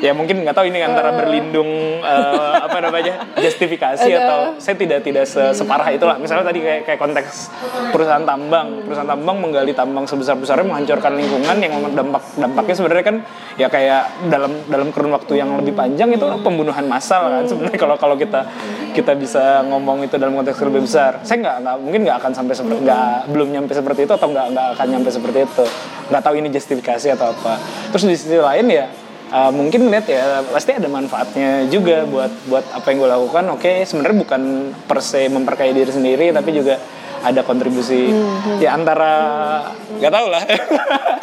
ya mungkin nggak tahu ini antara berlindung uh, apa namanya justifikasi atau saya tidak tidak se- separah itulah misalnya tadi kayak kayak konteks perusahaan tambang. Perusahaan tambang menggali tambang sebesar besarnya menghancurkan lingkungan yang dampak dampaknya sebenarnya kan ya kayak dalam dalam kurun waktu yang lebih panjang itu pembunuhan massal kan sebenarnya kalau kalau kita kita bisa ngomong itu dalam konteks lebih besar. Saya nggak nggak mungkin nggak akan sampai seperti nggak belum nyampe seperti itu atau nggak nggak akan nyampe seperti itu. Nggak tahu ini justifikasi atau apa. Terus di sisi lain ya uh, mungkin lihat ya pasti ada manfaatnya juga buat buat apa yang gue lakukan. Oke sebenarnya bukan per se memperkaya diri sendiri tapi juga ada kontribusi ya antara nggak tahu lah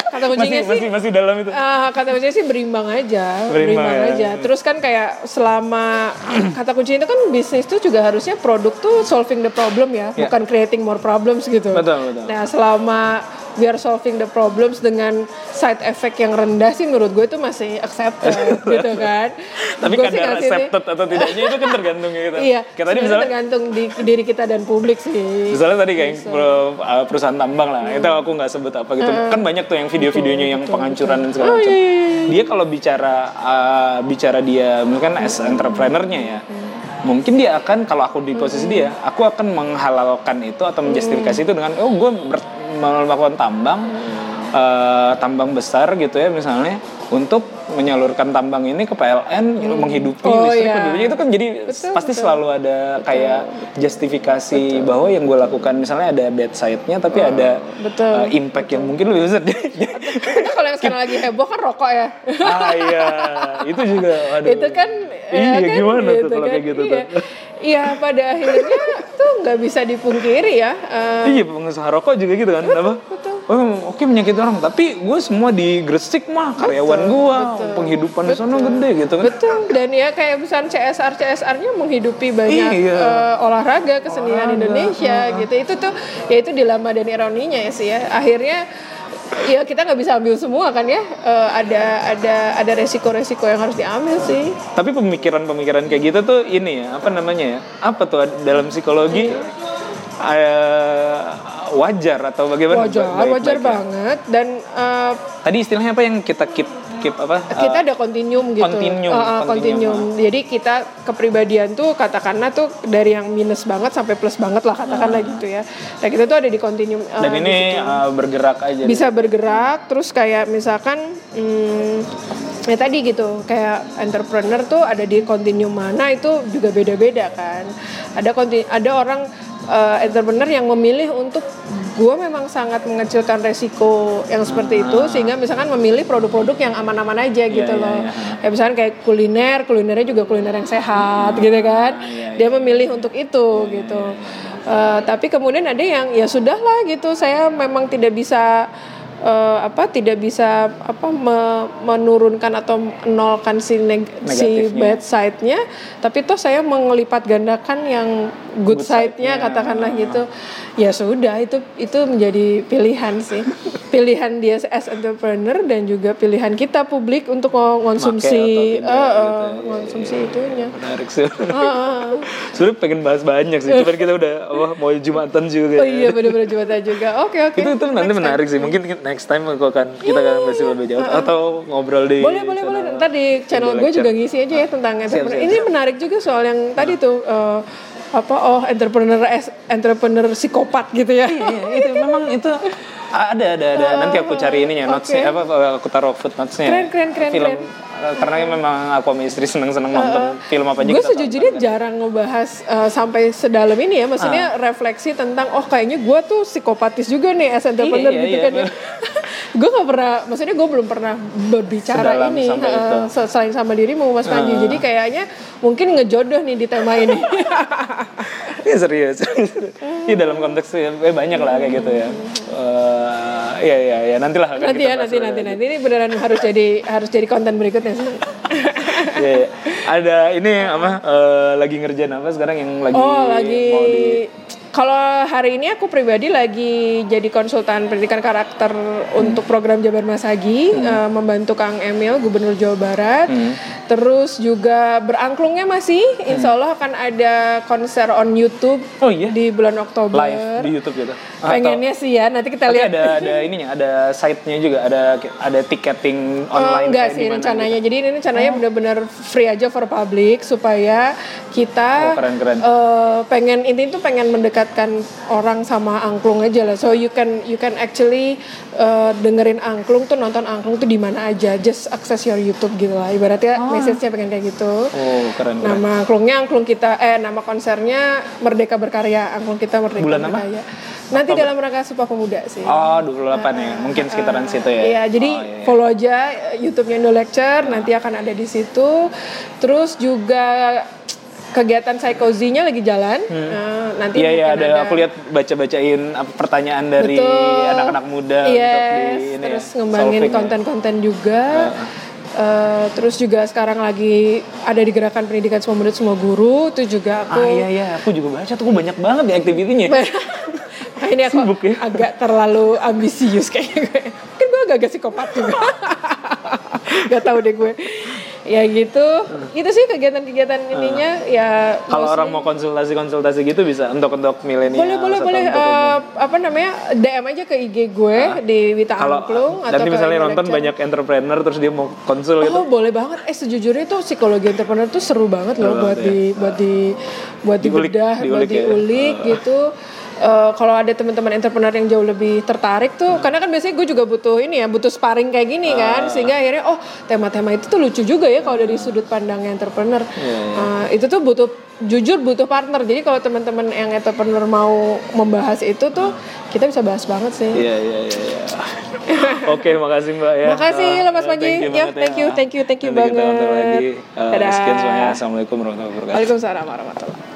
Kata kuncinya masih, sih- masih masih dalam itu Ah, kata kuncinya sih berimbang aja, Berimbang berimbang, ya. aja. Terus kan kayak selama kata kuncinya itu kan bisnis tuh juga harusnya produk tuh solving the problem ya, Ya. bukan creating more problems gitu. Betul, betul. Nah selama we are solving the problems dengan side effect yang rendah sih menurut gue itu masih accepted gitu kan. tapi sih kadar sih- accepted atau tidaknya itu kan tergantung gitu. Iya, kayak tadi misalnya tergantung di diri kita dan publik sih. misalnya tadi kayak per- uh, perusahaan tambang lah itu aku nggak sebut apa gitu. Kan banyak tuh yang video-videonya yang penghancuran dan segala Oh, macam. iya, iya, iya. dia kalau bicara uh, bicara dia mungkin as entrepreneurnya ya mungkin dia akan kalau aku di posisi dia aku akan menghalalkan itu atau menjustifikasi itu dengan oh gue ber- melakukan tambang uh, tambang besar gitu ya misalnya untuk menyalurkan tambang ini ke PLN menghidupi Oh, listrik iya. penduduknya itu kan jadi Betul, pasti betul. selalu ada kayak justifikasi bahwa yang gue lakukan misalnya ada bad side-nya tapi ada betul. uh, impact yang mungkin lebih besar. Itu kalau yang sekarang lagi heboh kan rokok ya. ah iya, itu juga aduh. itu kan Iya, ya kan, gimana tuh gitu kalau kan, kayak gitu iya. tuh? Iya pada akhirnya tuh nggak bisa dipungkiri ya. eh, Iya pengusaha rokok juga gitu kan apa? Oh, oke menyakiti orang. Tapi gue semua di Gresik mah karyawan gue penghidupan di sana gede gitu kan. Betul. Dan ya kayak misalnya CSR CSR-nya menghidupi banyak Iya. eh, olahraga kesenian Indonesia gitu. Itu tuh ya itu dilema dan ironinya ya sih ya. Akhirnya ya kita nggak bisa ambil semua kan ya Eh, ada ada ada resiko-resiko yang harus diambil sih Tapi pemikiran-pemikiran kayak gitu tuh ini ya, apa namanya ya? Apa tuh dalam psikologi eh, wajar atau bagaimana? wajar Baik-baik wajar ya? banget dan uh, Tadi istilahnya apa yang kita keep keep apa? kita eh, ada continuum gitu continuum, Uh, uh, continuum. continuum. jadi kita kepribadian tuh katakanlah tuh dari yang minus banget sampai plus banget lah katakanlah gitu ya nah kita tuh ada di continuum uh, dan ini eh, bergerak aja. bisa bergerak terus kayak misalkan hmm, ya tadi gitu kayak entrepreneur tuh ada di continuum mana itu juga beda-beda kan ada konti ada orang eh, entrepreneur yang memilih untuk gue memang sangat mengecilkan resiko yang seperti itu sehingga misalkan memilih produk-produk yang aman-aman aja gitu iya, loh. iya. ya misalkan kayak kuliner kulinernya juga kuliner yang sehat gitu kan. iya, dia memilih untuk itu gitu. Eh, tapi kemudian ada yang ya sudahlah gitu. Saya memang tidak bisa eh, apa tidak bisa apa me- menurunkan atau menolkan si neg- si bad side-nya. Tapi toh saya melipat gandakan yang good, Good side-nya side-nya. katakanlah gitu ya sudah itu itu menjadi pilihan sih pilihan dia as entrepreneur dan juga pilihan kita publik untuk mengonsumsi Make atau tidak, eh, eh, gitu ya. mengonsumsi itunya Menarik sih. Heeh. Sebenarnya pengen bahas banyak sih, cuman kita udah wah mau jumatan juga. oh iya benar-benar Jumatan juga oke oke itu itu nanti Next time. menarik sih. Mungkin next time aku akan kita akan bahas lebih jauh atau ngobrol di boleh boleh boleh ntar di channel gue juga ngisi aja ya tentang entrepreneur ini menarik juga soal yang tadi tuh eh, apa oh entrepreneur es- entrepreneur psikopat gitu ya. Iya, itu memang itu ada ada ada. Nanti aku cari ininya notesnya. Oke. apa aku taruh footnotesnya. Keren, keren, keren, film. keren. Eh, karena memang aku sama istri seneng seneng nonton film apa aja gue sejujurnya tonton, kan. jarang ngebahas eh, sampai sedalam ini ya. Maksudnya Ah. refleksi tentang oh kayaknya gue tuh psikopatis juga nih as entrepreneur Iya, gitu iya, kan ya. gue gak pernah maksudnya gue belum pernah berbicara Sedalam ini se- selain sama dirimu mas Panji. Jadi kayaknya mungkin ngejodoh nih di tema ini. Iya serius. Iya dalam konteks eh, banyak lah kayak gitu ya. Eh, Iya iya iya. Nantilah nanti ya nanti nanti nanti. Ini beneran harus jadi harus jadi konten berikutnya sih. Iya. Ada ini apa eh, lagi ngerjain apa sekarang yang lagi oh lagi mau di kalau hari ini aku pribadi lagi jadi konsultan pendidikan karakter untuk program Jabar Masagi Hmm. eh, membantu Kang Emil Gubernur Jawa Barat terus juga berangklungnya masih Insya Allah akan ada konser on YouTube Hmm. Oh iya? di bulan Oktober live di YouTube gitu. Atau- pengennya sih ya nanti kita lihat ada ada ininya, ada site-nya juga, ada ada tiketing Oh, online enggak kayak sih rencananya. gitu. Jadi ini rencananya benar-benar free aja for public supaya kita Oh, keren, keren. eh, pengen ini tuh pengen mendekatkan orang sama angklung aja lah. So you can you can actually eh, dengerin angklung tuh nonton angklung tuh di mana aja. Just access your YouTube gitu lah. Ibaratnya message-nya pengen kayak gitu. Oh, keren keren. Nama angklungnya angklung kita eh nama konsernya Merdeka Berkarya. Angklung kita Merdeka Bulan apa? Berkarya. Nanti dalam rangka Sumpah Pemuda sih. Oh, 28 ya. Mungkin sekitaran situ ya. Iya, jadi Oh, iya, iya. follow aja YouTube-nya Indo Lecture, nanti akan ada di situ. Terus juga kegiatan psikozinya lagi jalan. Nah, nanti Iya iya mungkin ada, aku lihat baca-bacain pertanyaan dari anak-anak muda Yes, untuk di ini terus ya, ngembangin solving ya. konten-konten juga. Eh, terus juga sekarang lagi ada di gerakan pendidikan semua murid semua guru itu juga aku Ah iya iya, aku juga baca tuh banyak banget ya aktivitinya. Nah, ini aku Sibuk ya. agak terlalu ambisius kayaknya gue. Mungkin gue agak-agak psikopat juga. Gak tahu deh gue. Ya gitu. Itu sih kegiatan-kegiatan ininya ya Kalau orang mau konsultasi-konsultasi gitu bisa untuk untuk milenial. boleh boleh atau boleh untuk eh, apa namanya DM aja ke IG gue di Wita Kalau Angklung atau nanti ke misalnya nonton Lecture. banyak entrepreneur terus dia mau konsul gitu. Oh boleh banget. Eh sejujurnya tuh psikologi entrepreneur tuh seru banget loh buat banget di buat di buat Diulik, dibedah, buat diulik ya. diulik gitu. Eh, kalau ada teman-teman entrepreneur yang jauh lebih tertarik tuh, karena kan biasanya gue juga butuh ini ya, butuh sparring kayak gini kan, sehingga akhirnya oh tema-tema itu tuh lucu juga ya kalau dari sudut pandang entrepreneur. Eh, itu tuh butuh jujur butuh partner. Jadi kalau teman-teman yang entrepreneur mau membahas itu tuh kita bisa bahas banget sih. Iya iya iya. iya. Oke, makasih Mbak ya. Makasih lo Mas Panji. thank you Ya, thank you, thank you, thank you Nanti kita banget. lagi. Eh, Dadah. Sekian semuanya. Assalamualaikum warahmatullahi wabarakatuh. Waalaikumsalam warahmatullahi